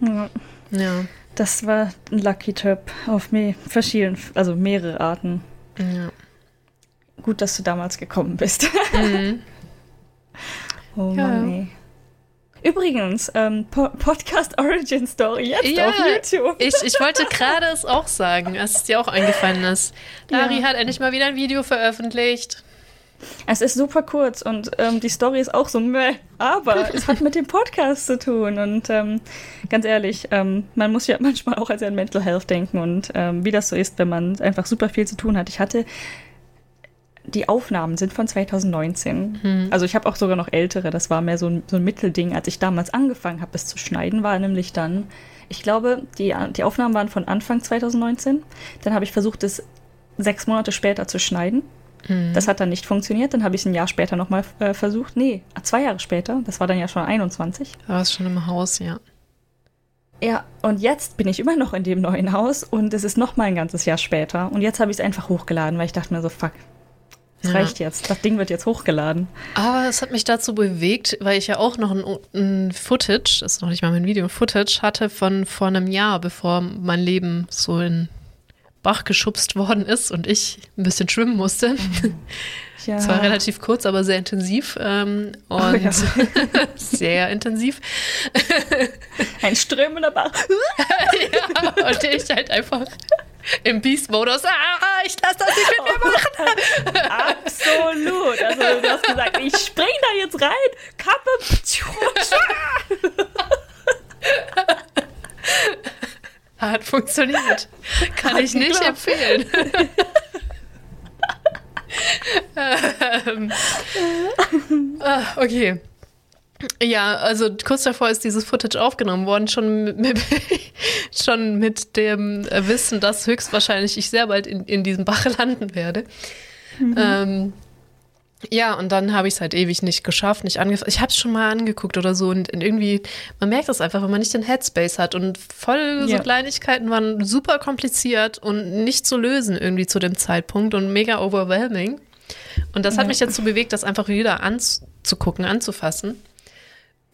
Ja. Ja. Das war ein Lucky Trip auf me verschiedenen, also mehrere Arten. ja. Gut, dass du damals gekommen bist. Mhm. Oh Ja. Mann, ey. Übrigens, ähm, po Podcast Origin Story jetzt Ja, auf YouTube. Ich, ich wollte gerade es auch sagen, als es dir auch eingefallen ist. Dari Ja. hat endlich mal wieder ein Video veröffentlicht. Es ist super kurz und ähm, die Story ist auch so meh, aber es hat mit dem Podcast zu tun und ähm, ganz ehrlich, ähm, man muss ja manchmal auch an sein Mental Health denken und ähm, wie das so ist, wenn man einfach super viel zu tun hat. Ich hatte die Aufnahmen sind von 2019. Also ich habe auch sogar noch ältere. Das war mehr so ein, so ein Mittelding. Als ich damals angefangen habe, es zu schneiden, war nämlich dann, ich glaube, die, die Aufnahmen waren von Anfang 2019. Dann habe ich versucht, es sechs Monate später zu schneiden. Das hat dann nicht funktioniert. Dann habe ich es ein Jahr später nochmal äh, versucht. Nee, zwei Jahre später. Das war dann ja schon 21. Da war es schon im Haus, ja. Ja, und jetzt bin ich immer noch in dem neuen Haus und es ist noch mal ein ganzes Jahr später. Und jetzt habe ich es einfach hochgeladen, weil ich dachte mir so, fuck, das Ja. reicht jetzt. Das Ding wird jetzt hochgeladen. Aber es hat mich dazu bewegt, weil ich ja auch noch ein, ein Footage, das ist noch nicht mal mein Video, ein Footage hatte von vor einem Jahr, bevor mein Leben so in Bach geschubst worden ist und ich ein bisschen schwimmen musste. Ja. Es war relativ kurz, aber sehr intensiv ähm, und ja. sehr intensiv. Ein strömender Bach. ja, und ich halt einfach im Beast-Modus, ah, ich lasse das nicht mit mir machen. Absolut. Also du hast gesagt, ich spring da jetzt rein. Kappe. Hat funktioniert. Kann ich nicht geklappt. empfehlen. ähm, ah, okay. Ja, also kurz davor ist dieses Footage aufgenommen worden, schon mit, mit, schon mit dem Wissen, dass höchstwahrscheinlich ich sehr bald in, in diesem Bach landen werde. Ähm, ja, und dann habe ich es halt ewig nicht geschafft, nicht angefangen. Ich habe es schon mal angeguckt oder so und, irgendwie, man merkt das einfach, wenn man nicht den Headspace hat und voll so Ja. Kleinigkeiten waren super kompliziert und nicht zu lösen irgendwie zu dem Zeitpunkt und mega overwhelming. Und das hat Ja. mich dazu bewegt, das einfach wieder anzugucken, anzufassen.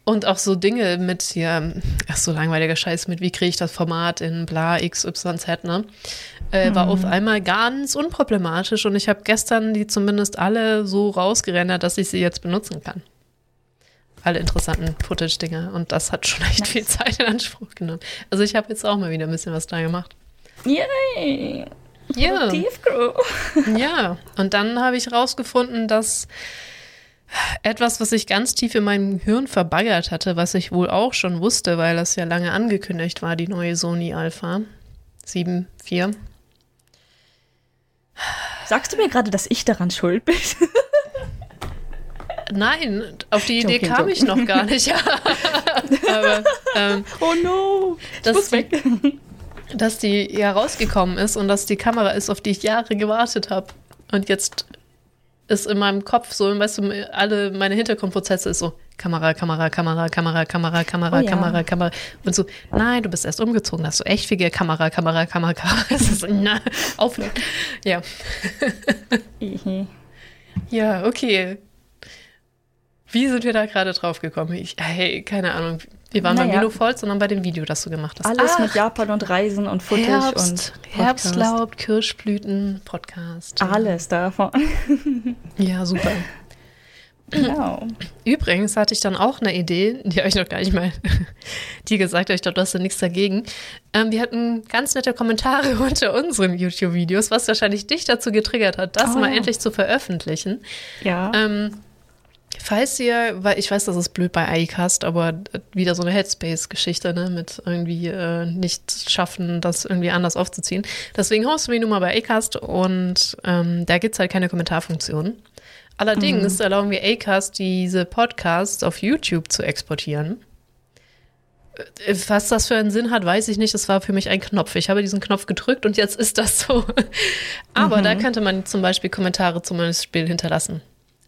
Und auch so Dinge mit hier, ach so langweiliger Scheiß mit, wie kriege ich das Format in bla XYZ, ne? Äh, war auf einmal ganz unproblematisch und ich habe gestern die zumindest alle so rausgerendert, dass ich sie jetzt benutzen kann. alle interessanten Footage-Dinger. Und das hat schon echt Nice. viel Zeit in Anspruch genommen. Also ich habe jetzt auch mal wieder ein bisschen was da gemacht. Yay! Ja. Crew. Ja, und dann habe ich rausgefunden, dass etwas, was ich ganz tief in meinem Hirn verbaggert hatte, was ich wohl auch schon wusste, weil das ja lange angekündigt war, die neue Sony Alpha 7.4. Sagst du mir gerade, dass ich daran schuld bin? Nein, auf die Idee Joking, kam ich noch gar nicht. Aber ähm, Oh no! Ich Das muss ist weg. dass die ja rausgekommen ist und dass die Kamera ist, auf die ich Jahre gewartet habe. Und jetzt ist in meinem Kopf so, weißt du, alle meine Hintergrundprozesse ist so Kamera, Kamera, Kamera, Kamera, Kamera, Kamera, Oh ja. Kamera, Kamera. Und so, nein, du bist erst umgezogen, hast du echt viel Kamera, Kamera, Kamera, Kamera. Es ist na, aufhören. Ja. Ja, okay. Wie sind wir da gerade drauf gekommen? Ich, hey, keine Ahnung. Wir waren beim Naja. Milo Falls, sondern bei dem Video, das du gemacht hast. Alles Ach, mit Japan und Reisen und Footage Herbst, und Podcast. Herbstlaub, Kirschblüten, Podcast. Alles davon. Ja, super. Genau. Übrigens hatte ich dann auch eine Idee, die habe ich noch gar nicht mal dir gesagt, aber ich glaube, du hast da nichts dagegen. Ähm, wir hatten ganz nette Kommentare unter unseren YouTube-Videos, was wahrscheinlich dich dazu getriggert hat, das Oh. mal endlich zu veröffentlichen. Ja. Ähm, falls ihr, weil ich weiß, das ist blöd bei iCast, aber wieder so eine Headspace-Geschichte, ne, mit irgendwie äh, nicht schaffen, das irgendwie anders aufzuziehen. Deswegen hosten wir nun mal bei iCast und ähm, da gibt es halt keine Kommentarfunktion. Allerdings erlauben wir Acast, diese Podcasts auf YouTube zu exportieren. Äh, Was das für einen Sinn hat, weiß ich nicht. Das war für mich ein Knopf. Ich habe diesen Knopf gedrückt und jetzt ist das so. Aber da könnte man zum Beispiel Kommentare zum Spiel hinterlassen.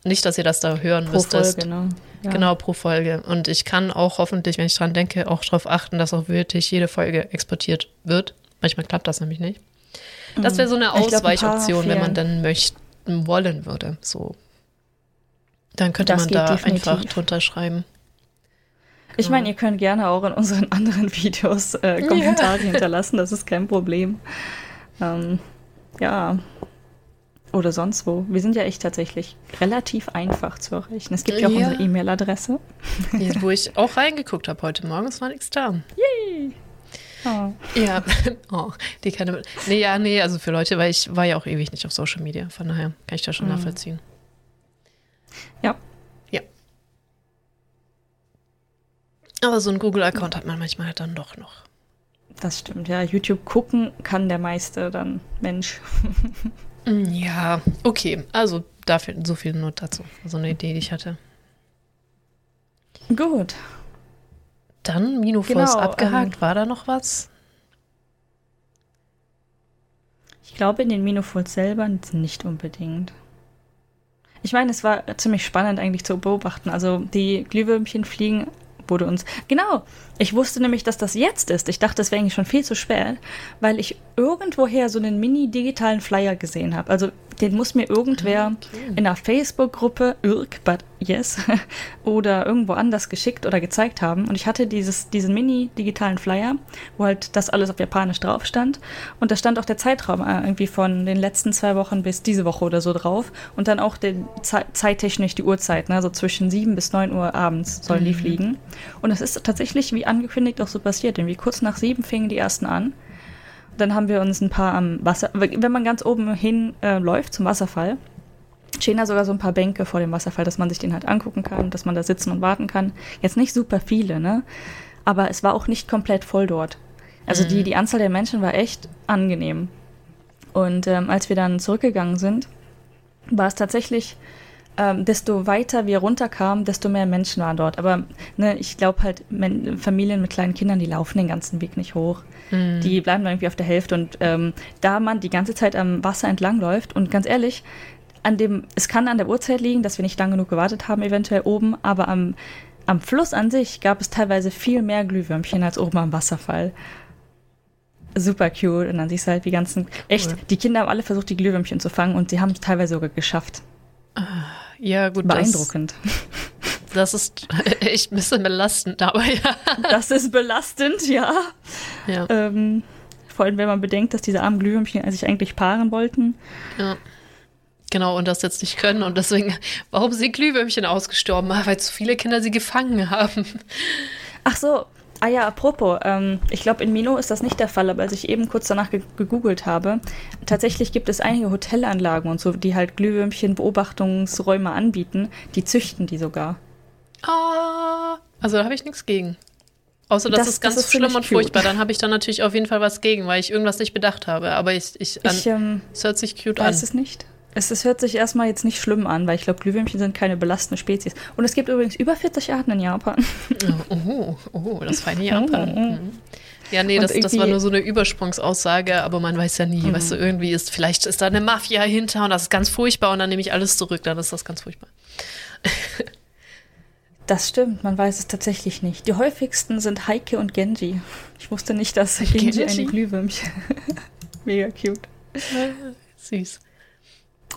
Nicht, dass ihr das da hören Pro müsstest. Folge, ne? Ja. Genau, pro Folge. Und ich kann auch hoffentlich, wenn ich dran denke, auch darauf achten, dass auch wirklich jede Folge exportiert wird. Manchmal klappt das nämlich nicht. Das wäre so eine Ich glaub, ein Ausweichoption, wenn man dann möchten wollen würde. So. Dann könnte Das man da definitiv. einfach drunter schreiben. Ich meine, ihr könnt gerne auch in unseren anderen Videos äh, Kommentare hinterlassen, das ist kein Problem. Ähm, ja. Oder sonst wo. Wir sind ja echt tatsächlich relativ einfach zu erreichen. Es gibt ja auch Ja. unsere E-Mail-Adresse. Wo ich auch reingeguckt habe heute Morgen, es war nichts da. Oh. Ja, oh, die keine. Nee, ja, nee, also für Leute, weil ich war ja auch ewig nicht auf Social Media. Von daher kann ich das schon Mhm. nachvollziehen. Ja. Ja. Aber so einen Google-Account hat man manchmal halt dann doch noch. Das stimmt, ja. YouTube gucken kann der meiste dann Mensch. Mm, Ja, okay. Also dafür so viel nur dazu. So eine Idee, die ich hatte. Gut. Dann Mino Force Genau, abgehakt. War da noch was? Ich glaube, in den Minofolds selber nicht unbedingt. Ich meine, es war ziemlich spannend eigentlich zu beobachten. Also die Glühwürmchen fliegen wurde uns. Genau. Ich wusste nämlich, dass das jetzt ist. Ich dachte, es wäre eigentlich schon viel zu spät, weil ich irgendwoher so einen mini-digitalen Flyer gesehen habe. Also den muss mir irgendwer in einer Facebook-Gruppe, Irk, but yes, oder irgendwo anders geschickt oder gezeigt haben. Und ich hatte dieses, diesen mini-digitalen Flyer, wo halt das alles auf Japanisch drauf stand. Und da stand auch der Zeitraum äh, irgendwie von den letzten zwei Wochen bis diese Woche oder so drauf. Und dann auch den, Ze zeittechnisch die Uhrzeit, ne? also zwischen 7 bis 9 Uhr abends sollen die fliegen. Und es ist tatsächlich wie angekündigt auch so passiert. Irgendwie kurz nach sieben fingen die ersten an. Dann haben wir uns ein paar am Wasser, wenn man ganz oben hin äh, läuft zum Wasserfall, stehen da sogar so ein paar Bänke vor dem Wasserfall, dass man sich den halt angucken kann, dass man da sitzen und warten kann. Jetzt nicht super viele, ne? Aber es war auch nicht komplett voll dort. Also die, die Anzahl der Menschen war echt angenehm. Und ähm, als wir dann zurückgegangen sind, war es tatsächlich, ähm, desto weiter wir runterkamen, desto mehr Menschen waren dort. Aber ne, ich glaube halt, Men Familien mit kleinen Kindern, die laufen den ganzen Weg nicht hoch. Die bleiben irgendwie auf der Hälfte. Und ähm, da man die ganze Zeit am Wasser entlang läuft und ganz ehrlich, an dem, es kann an der Uhrzeit liegen, dass wir nicht lang genug gewartet haben, eventuell oben, aber am, am Fluss an sich gab es teilweise viel mehr Glühwürmchen als oben am Wasserfall. Super cute. Und dann siehst du halt die ganzen. Echt, die Kinder haben alle versucht, die Glühwürmchen zu fangen und sie haben es teilweise sogar geschafft. Ja, gut. Beeindruckend. Das, das ist echt ein bisschen belastend, aber ja. Das ist belastend, ja. ja. Ähm, vor allem, wenn man bedenkt, dass diese armen Glühwürmchen sich eigentlich paaren wollten. ja. Genau, und das jetzt nicht können. Und deswegen, warum sind Glühwürmchen ausgestorben? Weil zu viele Kinder sie gefangen haben. Ach so, ah ja, apropos, ähm, ich glaube, in Mino ist das nicht der Fall, aber als ich eben kurz danach ge gegoogelt habe, tatsächlich gibt es einige Hotelanlagen und so, die halt Glühwürmchen-Beobachtungsräume anbieten, die züchten die sogar. Ah, also da habe ich nichts gegen. Außer das, Das- ist ganz das ist schlimm und furchtbar. Dann habe ich da natürlich auf jeden Fall was gegen, weil ich irgendwas nicht bedacht habe. Aber ich, ich, an, Ich ähm, es hört sich cute an. weiß es nicht. Es, es hört sich erstmal jetzt nicht schlimm an, weil ich glaube, Glühwürmchen sind keine belastende Spezies. Und es gibt übrigens über 40 Arten in Japan. Oh, oh, oh, das feine Japan. Mhm. Ja, nee, das, das war nur so eine Übersprungsaussage, aber man weiß ja nie, weißt du, irgendwie ist, vielleicht ist da eine Mafia hinter und das ist ganz furchtbar und dann nehme ich alles zurück, dann ist das ganz furchtbar. Das stimmt, man weiß es tatsächlich nicht. Die häufigsten sind Heike und Genji. Ich wusste nicht, dass Genji, Genji? eine Glühwürmchen. Mega cute. Süß.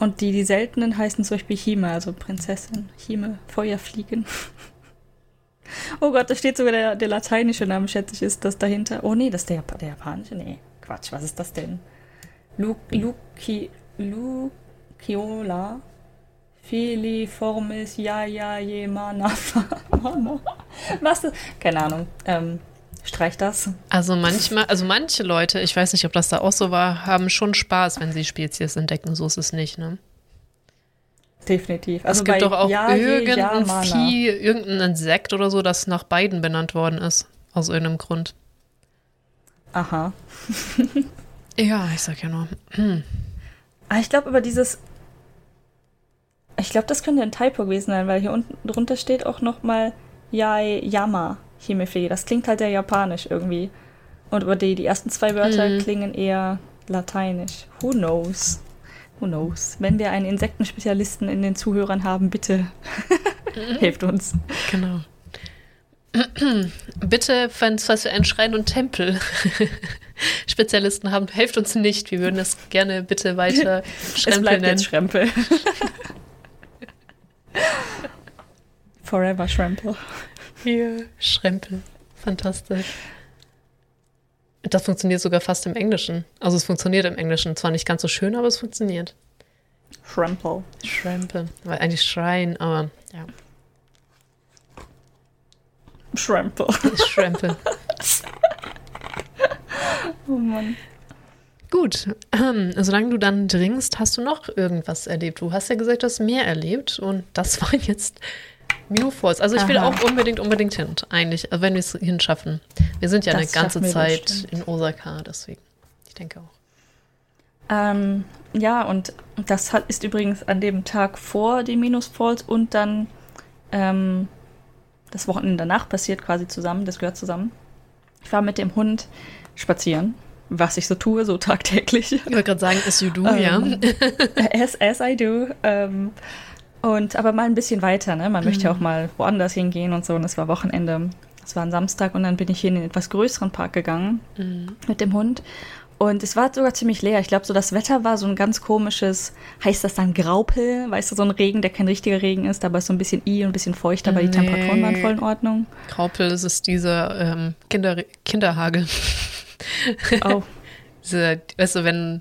Und die, die seltenen heißen zum Beispiel Hime, also Prinzessin. Hime, Feuerfliegen. Oh Gott, da steht sogar der, der lateinische Name, schätze ich, ist das dahinter. Oh nee, das ist der, Jap der japanische? Nee, Quatsch, was ist das denn? Lu Luki Luciola Filiformis Jaja Jemana Mama. Was? ist- Keine Ahnung. Ähm, streich das. Also manchmal, also manche Leute, ich weiß nicht, ob das da auch so war, haben schon Spaß, wenn sie Spezies entdecken. So ist es nicht, ne? Definitiv. es gibt Also doch auch Jaje irgendein Yamana. Vieh, irgendein Insekt oder so, das nach beiden benannt worden ist. Aus irgendeinem Grund. Aha. Ja, ich sag ja nur. Ah, ich glaube aber dieses. Ich glaube, das könnte ein Typo gewesen sein, weil hier unten drunter steht auch nochmal Yai Yama Himefee. Das klingt halt sehr japanisch irgendwie. Und aber die, die ersten zwei Wörter Mhm. klingen eher lateinisch. Who knows? Who knows? Wenn wir einen Insektenspezialisten in den Zuhörern haben, bitte helft uns. Genau. Bitte, falls falls wir einen Schrein und Tempel Spezialisten haben, helft uns nicht. Wir würden das gerne bitte weiter Es Schrempel bleibt nennen. jetzt Schrempel. Forever Schrempel. Hier, Schrempel. Fantastisch. Das funktioniert sogar fast im Englischen. Also es funktioniert im Englischen. Zwar nicht ganz so schön, aber es funktioniert. Schrempel. Schrempel. Weil eigentlich Schrein, aber ja. Schrempel. Schrempel. Oh Mann. Gut, ähm, solange du dann dringst, hast du noch irgendwas erlebt. Du hast ja gesagt, du hast mehr erlebt und das war jetzt Mino Falls. Also ich will Aha. auch unbedingt, unbedingt hin, eigentlich, also wenn wir es hinschaffen. Wir sind ja eine Das ganze schaffen wir Zeit in Osaka, deswegen. Ich denke auch. Ähm, ja, und das hat, ist übrigens an dem Tag vor dem Minus Falls und dann ähm, das Wochenende danach passiert quasi zusammen. Das gehört zusammen. Ich war mit dem Hund spazieren, was ich so tue, so tagtäglich. Ich wollte gerade sagen, as you do, ja. Ähm, as, as I do. Ähm, und aber mal ein bisschen weiter, ne? Man möchte ja auch mal woanders hingehen und so. Und es war Wochenende. Es war ein Samstag und dann bin ich hier in einen etwas größeren Park gegangen Mhm. mit dem Hund. Und es war sogar ziemlich leer. Ich glaube, so das Wetter war so ein ganz komisches, heißt das dann Graupel? Weißt du, so ein Regen, der kein richtiger Regen ist, aber ist so ein bisschen i und ein bisschen feucht, aber die Nee. Temperaturen waren voll in Ordnung. Graupel, das ist dieser ähm, Kinder, Kinderhagel. Oh, Diese, weißt du, wenn,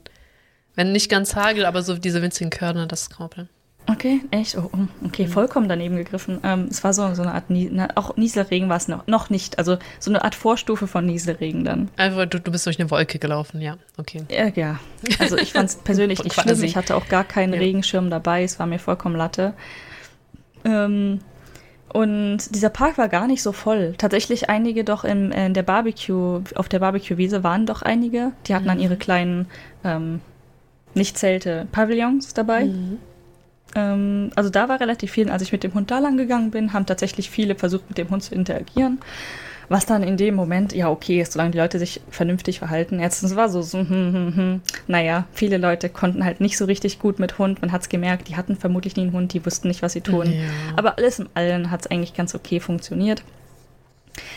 wenn nicht ganz Hagel, aber so diese winzigen Körner, das ist Graupel. Okay, echt? Oh, oh, okay, vollkommen daneben gegriffen. Ähm, es war so, so eine Art, Nie na, auch Nieselregen war es noch, noch nicht. Also so eine Art Vorstufe von Nieselregen dann. Einfach, du, du bist durch eine Wolke gelaufen, ja, okay. Ja, ja. also ich fand es persönlich nicht schlimm. Ich hatte auch gar keinen Ja. Regenschirm dabei. Es war mir vollkommen Latte. Ähm, und dieser Park war gar nicht so voll. Tatsächlich einige doch im, in der Barbecue, auf der Barbecue-Wiese waren doch einige. Die hatten dann ihre kleinen, ähm, nicht Zelte, Pavillons dabei. Mhm. Ähm, also da war relativ viel. Als ich mit dem Hund da lang gegangen bin, haben tatsächlich viele versucht, mit dem Hund zu interagieren. Was dann in dem Moment, ja, okay ist, solange die Leute sich vernünftig verhalten. Es war so, so hm, hm, hm. naja, viele Leute konnten halt nicht so richtig gut mit Hund. Man hat es gemerkt, die hatten vermutlich nie einen Hund, die wussten nicht, was sie tun. Ja. Aber alles im Allen hat es eigentlich ganz okay funktioniert.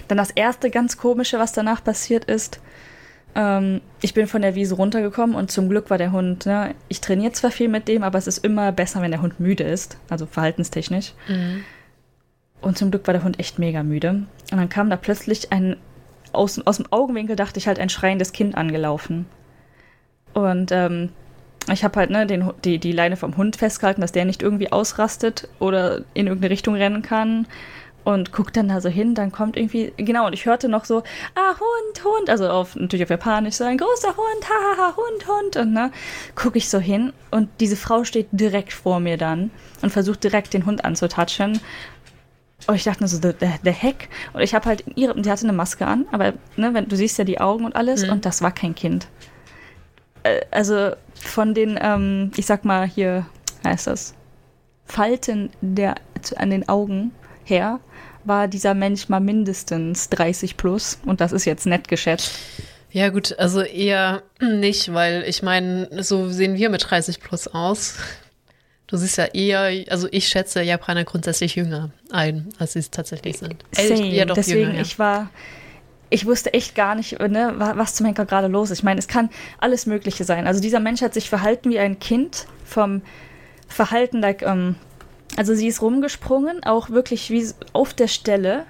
Dann das erste ganz komische, was danach passiert ist. Ähm, ich bin von der Wiese runtergekommen und zum Glück war der Hund, ne, ich trainiere zwar viel mit dem, aber es ist immer besser, wenn der Hund müde ist, also verhaltenstechnisch. Mhm. Und zum Glück war der Hund echt mega müde. Und dann kam da plötzlich ein, aus, aus dem Augenwinkel dachte ich halt ein schreiendes Kind angelaufen. Und ähm, ich habe halt ne, den, die, die Leine vom Hund festgehalten, dass der nicht irgendwie ausrastet oder in irgendeine Richtung rennen kann. Und guck dann da so hin, dann kommt irgendwie, genau, und ich hörte noch so, ah, Hund, Hund, also auf, natürlich auf Japanisch, so ein großer Hund, hahaha, Hund, Hund. Und ne, gucke ich so hin und diese Frau steht direkt vor mir dann und versucht direkt den Hund anzutatschen. Und ich dachte nur so, der, der Heck. Und ich habe halt ihre, die hatte eine Maske an, aber ne, wenn, du siehst ja die Augen und alles, Mhm. und das war kein Kind. Äh, Also von den, ähm, ich sag mal hier, heißt das, Falten der, an den Augen her, war dieser Mensch mal mindestens 30 plus. Und das ist jetzt nett geschätzt. Ja, gut, also eher nicht, weil ich meine, so sehen wir mit 30 plus aus. Du siehst ja eher, also ich schätze Japaner grundsätzlich jünger ein, als sie es tatsächlich sind. Äh, Same. ja, doch Deswegen, jünger, ja. ich war, ich wusste echt gar nicht, ne, wa- was zum Henker gerade los ist. Ich meine, es kann alles Mögliche sein. Also dieser Mensch hat sich verhalten wie ein Kind vom Verhalten, like, ähm, also sie ist rumgesprungen, auch wirklich wie auf der Stelle,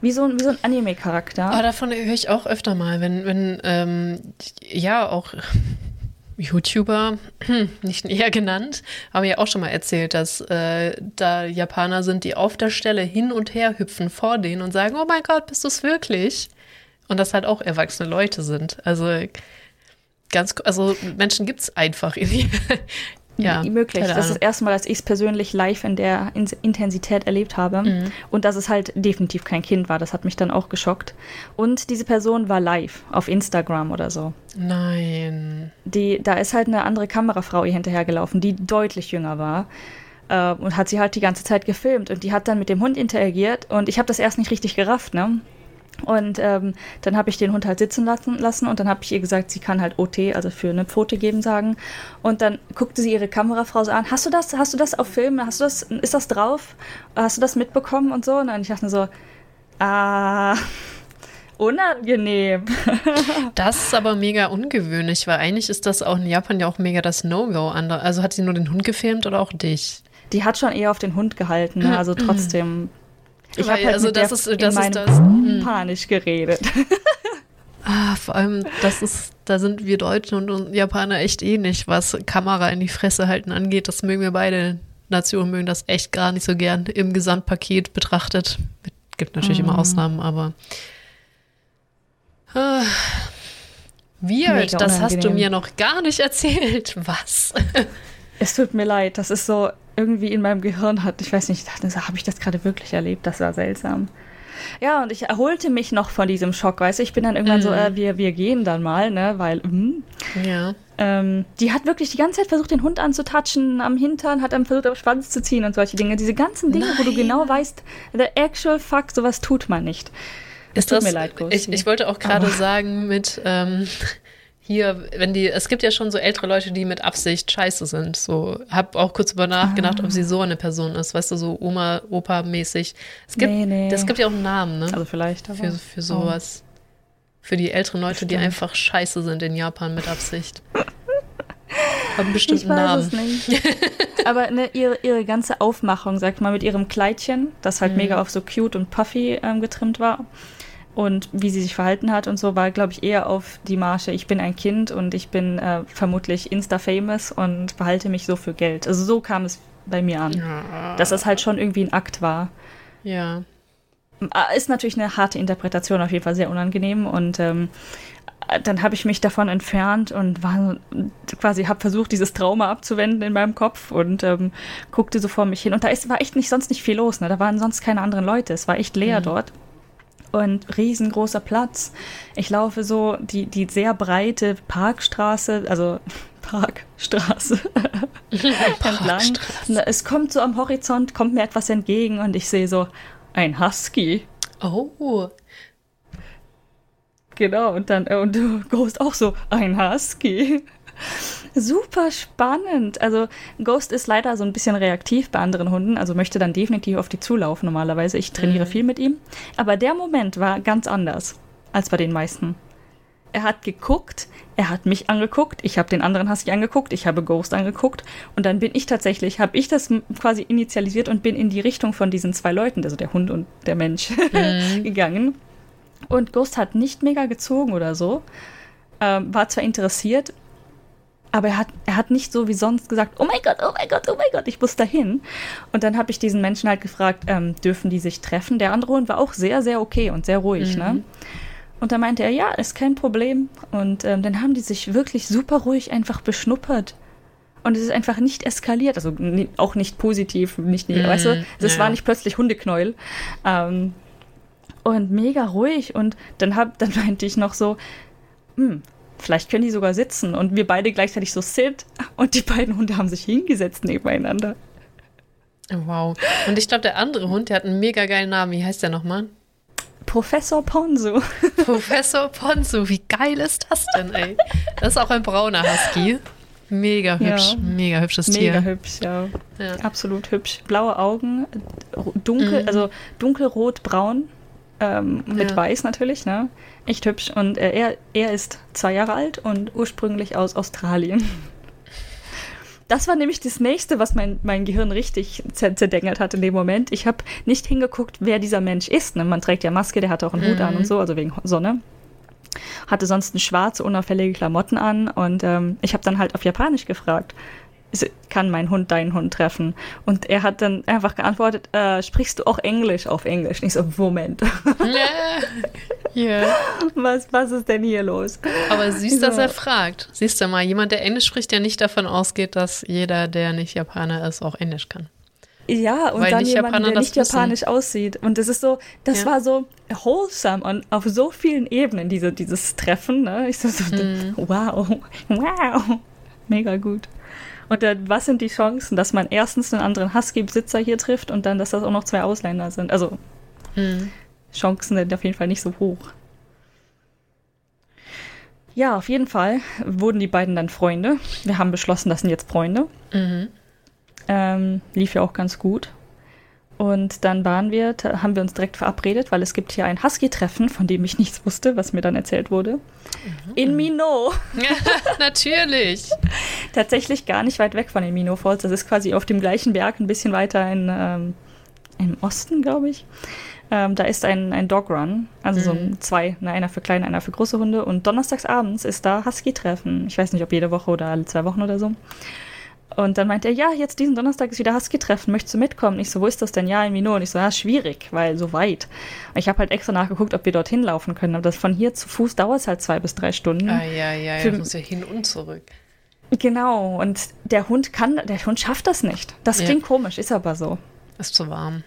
wie so, ein- wie so ein Anime-Charakter. Aber davon höre ich auch öfter mal, wenn, wenn ähm, ja, auch YouTuber, nicht näher genannt, haben ja auch schon mal erzählt, dass äh, da Japaner sind, die auf der Stelle hin und her hüpfen vor denen und sagen, oh mein Gott, bist du es wirklich? Und das halt auch erwachsene Leute sind. Also ganz, also Menschen gibt es einfach in ja, möglich. Das ist das erste Mal, dass ich es persönlich live in der In Intensität erlebt habe. Mhm. Und dass es halt definitiv kein Kind war. Das hat mich dann auch geschockt. Und diese Person war live auf Instagram oder so. Nein. Die, da ist halt eine andere Kamerafrau ihr hinterhergelaufen, die deutlich jünger war. Äh, und hat sie halt die ganze Zeit gefilmt. Und die hat dann mit dem Hund interagiert. Und ich habe das erst nicht richtig gerafft, ne? Und ähm, dann habe ich den Hund halt sitzen lassen, lassen und dann habe ich ihr gesagt, sie kann halt OT, also für eine Pfote geben, sagen. Und dann guckte sie ihre Kamerafrau so an, hast du das, hast du das auf Film, hast du das, ist das drauf? Hast du das mitbekommen und so? Und dann ich dachte so, ah, unangenehm. Das ist aber mega ungewöhnlich, weil eigentlich ist das auch in Japan ja auch mega das No-Go. Also hat sie nur den Hund gefilmt oder auch dich? Die hat schon eher auf den Hund gehalten, ne? also trotzdem. Ich habe halt also das ist- in das ist meinem das, hm. Panisch geredet. Ah, vor allem, das ist, da sind wir Deutschen und, Japaner echt ähnlich, was Kamera in die Fresse halten angeht. Das mögen wir beide. Nationen mögen das echt gar nicht so gern im Gesamtpaket betrachtet. Gibt natürlich immer Ausnahmen, aber. Ah, weird, Mega das hast du unangenehm. mir noch gar nicht erzählt. Was? Es tut mir leid, das ist so irgendwie in meinem Gehirn hat, ich weiß nicht, ich dachte, so, habe ich das gerade wirklich erlebt? Das war seltsam. Ja, und ich erholte mich noch von diesem Schock, weißt du, ich bin dann irgendwann so, äh, wir, wir gehen dann mal, ne, weil, hm. Ja. ähm, die hat wirklich die ganze Zeit versucht, den Hund anzutatschen am Hintern, hat dann versucht, am Schwanz zu ziehen und solche Dinge. Diese ganzen Dinge, wo du Nein. genau weißt, the actual fuck, sowas tut man nicht. Es tut das, mir leid, Ghosty. ich, ich wollte auch gerade sagen, mit ähm, hier, wenn die, es gibt ja schon so ältere Leute, die mit Absicht scheiße sind. So, hab auch kurz über nachgedacht, ob sie so eine Person ist, weißt du, so Oma, Opa-mäßig. Es gibt, Nee, nee. das gibt ja auch einen Namen, ne? Also vielleicht, aber. für, für sowas. Für die älteren Leute, die Stimmt. einfach scheiße sind in Japan mit Absicht. Haben bestimmt einen Namen. es nicht. Aber ne, ihre, ihre ganze Aufmachung, sag ich mal, mit ihrem Kleidchen, das Mhm. halt mega auf so cute und puffy ähm, getrimmt war. Und wie sie sich verhalten hat und so, war, glaube ich, eher auf die Marche, ich bin ein Kind und ich bin äh, vermutlich Insta-famous und behalte mich so für Geld. Also so kam es bei mir an. Ja. Dass das halt schon irgendwie ein Akt war. ja. Äh, Ist natürlich eine harte Interpretation, auf jeden Fall sehr unangenehm. Und ähm, dann habe ich mich davon entfernt und war quasi habe versucht, dieses Trauma abzuwenden in meinem Kopf und ähm, guckte so vor mich hin. Und da ist, war echt nicht sonst nicht viel los. Ne? Da waren sonst keine anderen Leute. Es war echt leer dort. Und riesengroßer Platz. Ich laufe so die, die sehr breite Parkstraße, also Parkstraße entlang. Und Es kommt so am Horizont, kommt mir etwas entgegen und ich sehe so ein Husky. Oh. Genau, und dann, äh, und du Ghost auch so, ein Husky. Super spannend. Also Ghost ist leider so ein bisschen reaktiv bei anderen Hunden, also möchte dann definitiv auf die zulaufen normalerweise. Ich trainiere viel mit ihm. Aber der Moment war ganz anders als bei den meisten. Er hat geguckt, er hat mich angeguckt, ich habe den anderen Husky angeguckt, ich habe Ghost angeguckt und dann bin ich tatsächlich, habe ich das quasi initialisiert und bin in die Richtung von diesen zwei Leuten, also der Hund und der Mensch, gegangen. Und Ghost hat nicht mega gezogen oder so, ähm, war zwar interessiert, Aber er hat, er hat nicht so wie sonst gesagt, oh mein Gott, oh mein Gott, oh mein Gott, ich muss dahin. Und dann habe ich diesen Menschen halt gefragt, ähm, dürfen die sich treffen? Der andere Hund war auch sehr, sehr okay und sehr ruhig, ne? mhm. ne? Und da meinte er, ja, ist kein Problem. Und ähm, dann haben die sich wirklich super ruhig einfach beschnuppert. Und es ist einfach nicht eskaliert, also auch nicht positiv, nicht, mm, weißt du, es ja. war nicht plötzlich Hundeknäuel. Ähm, und mega ruhig. Und dann, hab, dann meinte ich noch so, hm, vielleicht können die sogar sitzen. Und wir beide gleichzeitig so sit. Und die beiden Hunde haben sich hingesetzt nebeneinander. Wow. Und ich glaube, der andere Hund, der hat einen mega geilen Namen. Wie heißt der nochmal? Professor Ponzu. Professor Ponzu, wie geil ist das denn, ey? Das ist auch ein brauner Husky. Mega hübsch, ja. mega hübsches Tier. Mega hübsch, ja. ja. Absolut hübsch. Blaue Augen, dunkel, mhm. also dunkelrot-braun, ähm, mit ja. weiß natürlich, ne? Echt hübsch. Und äh, er, er ist zwei Jahre alt und ursprünglich aus Australien. Das war nämlich das nächste, was mein, mein Gehirn richtig zerdengelt hat in dem Moment. Ich habe nicht hingeguckt, wer dieser Mensch ist. Ne? Man trägt ja Maske, der hatte auch einen mhm. Hut an und mhm. so, also wegen Sonne. Hatte sonst schwarze, unauffällige Klamotten an und ähm, ich habe dann halt auf Japanisch gefragt kann mein Hund deinen Hund treffen? Und er hat dann einfach geantwortet, äh, sprichst du auch Englisch auf Englisch? Nicht so, Moment. Yeah. was, was ist denn hier los? Aber siehst, so. dass er fragt. Siehst du mal, jemand, der Englisch spricht, der nicht davon ausgeht, dass jeder, der nicht Japaner ist, auch Englisch kann. Ja, und Weil dann jemand, Japaner der nicht wissen. japanisch aussieht. Und das ist so, das ja. war so wholesome und auf so vielen Ebenen, diese, dieses Treffen. Ne? Ich so, so mm. wow, wow, mega gut. Und dann, was sind die Chancen, dass man erstens einen anderen Husky-Besitzer hier trifft und dann, dass das auch noch zwei Ausländer sind? Also, hm. Chancen sind auf jeden Fall nicht so hoch. Ja, auf jeden Fall wurden die beiden dann Freunde. Wir haben beschlossen, das sind jetzt Freunde. Mhm. Ähm, lief ja auch ganz gut. Und dann waren wir, haben wir uns direkt verabredet, weil es gibt hier ein Husky-Treffen, von dem ich nichts wusste, was mir dann erzählt wurde. Mhm. In Minot. Natürlich. Tatsächlich gar nicht weit weg von den Minot Falls. Das ist quasi auf dem gleichen Berg, ein bisschen weiter in, ähm, im Osten, glaube ich. Ähm, da ist ein, ein Dog Run, also mhm. so zwei, ne, einer für kleine, einer für große Hunde. Und donnerstags abends ist da Husky-Treffen. Ich weiß nicht, ob jede Woche oder alle zwei Wochen oder so. Und dann meint er, ja, jetzt diesen Donnerstag ist wieder Husky-Treffen, möchtest du mitkommen? Ich so, wo ist das denn? Ja, in Minot. Und ich so, ja, schwierig, weil so weit. Und ich habe halt extra nachgeguckt, ob wir dorthin laufen können. Aber das von hier zu Fuß dauert es halt zwei bis drei Stunden. Ah, ja, ja, ja, muss ja hin und zurück. Genau, und der Hund kann, der Hund schafft das nicht. Das klingt ja. komisch, ist aber so. Ist zu warm.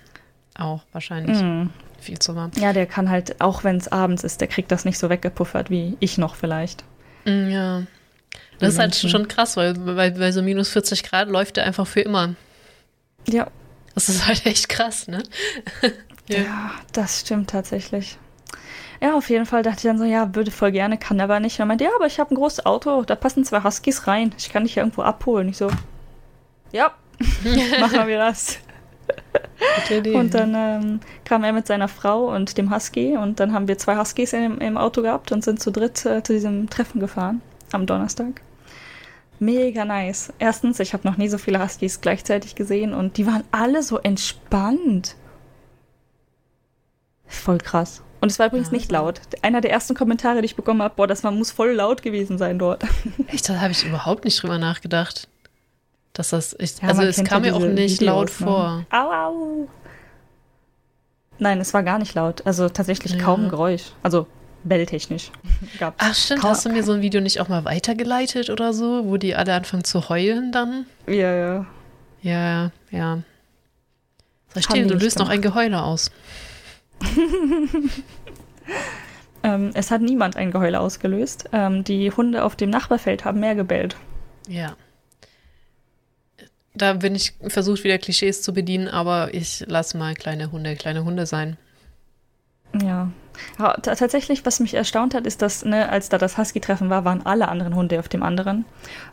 Auch wahrscheinlich. Mm. Viel zu warm. Ja, der kann halt, auch wenn es abends ist, der kriegt das nicht so weggepuffert wie ich noch vielleicht. Mm, ja. Das ist halt schon krass, weil bei, bei so minus 40 Grad läuft der einfach für immer. Ja. Das ist halt echt krass, ne? ja. ja, das stimmt tatsächlich. Ja, auf jeden Fall dachte ich dann so, ja, würde voll gerne, kann aber nicht. Und er meinte, ja, aber ich habe ein großes Auto, da passen zwei Huskies rein. Ich kann dich ja irgendwo abholen. Ich so, ja, machen wir das. und dann ähm, kam er mit seiner Frau und dem Husky und dann haben wir zwei Huskies im, im Auto gehabt und sind zu dritt äh, zu diesem Treffen gefahren am Donnerstag mega nice. Erstens, ich habe noch nie so viele Huskies gleichzeitig gesehen und die waren alle so entspannt. Voll krass. Und es war übrigens ja, nicht laut. Einer der ersten Kommentare, die ich bekommen habe, boah, das war, muss voll laut gewesen sein dort. Echt, da habe ich überhaupt nicht drüber nachgedacht. Dass das, ich, ja, also es kam mir auch nicht Videos, laut ne? vor. Au, au. Nein, es war gar nicht laut. Also tatsächlich kaum Geräusch. Also belltechnisch. Gab's Ach stimmt, hast du mir so ein Video nicht auch mal weitergeleitet oder so, wo die alle anfangen zu heulen dann? Ja, ja. Ja, ja. Sag stehen, du löst noch ein Geheule aus. ähm, es hat niemand ein Geheule ausgelöst. Ähm, die Hunde auf dem Nachbarfeld haben mehr gebellt. Ja. Da bin ich versucht, wieder Klischees zu bedienen, aber ich lasse mal kleine Hunde kleine Hunde sein. Ja, ja, tatsächlich, was mich erstaunt hat, ist, dass, ne, als da das Husky-Treffen war, waren alle anderen Hunde auf dem anderen.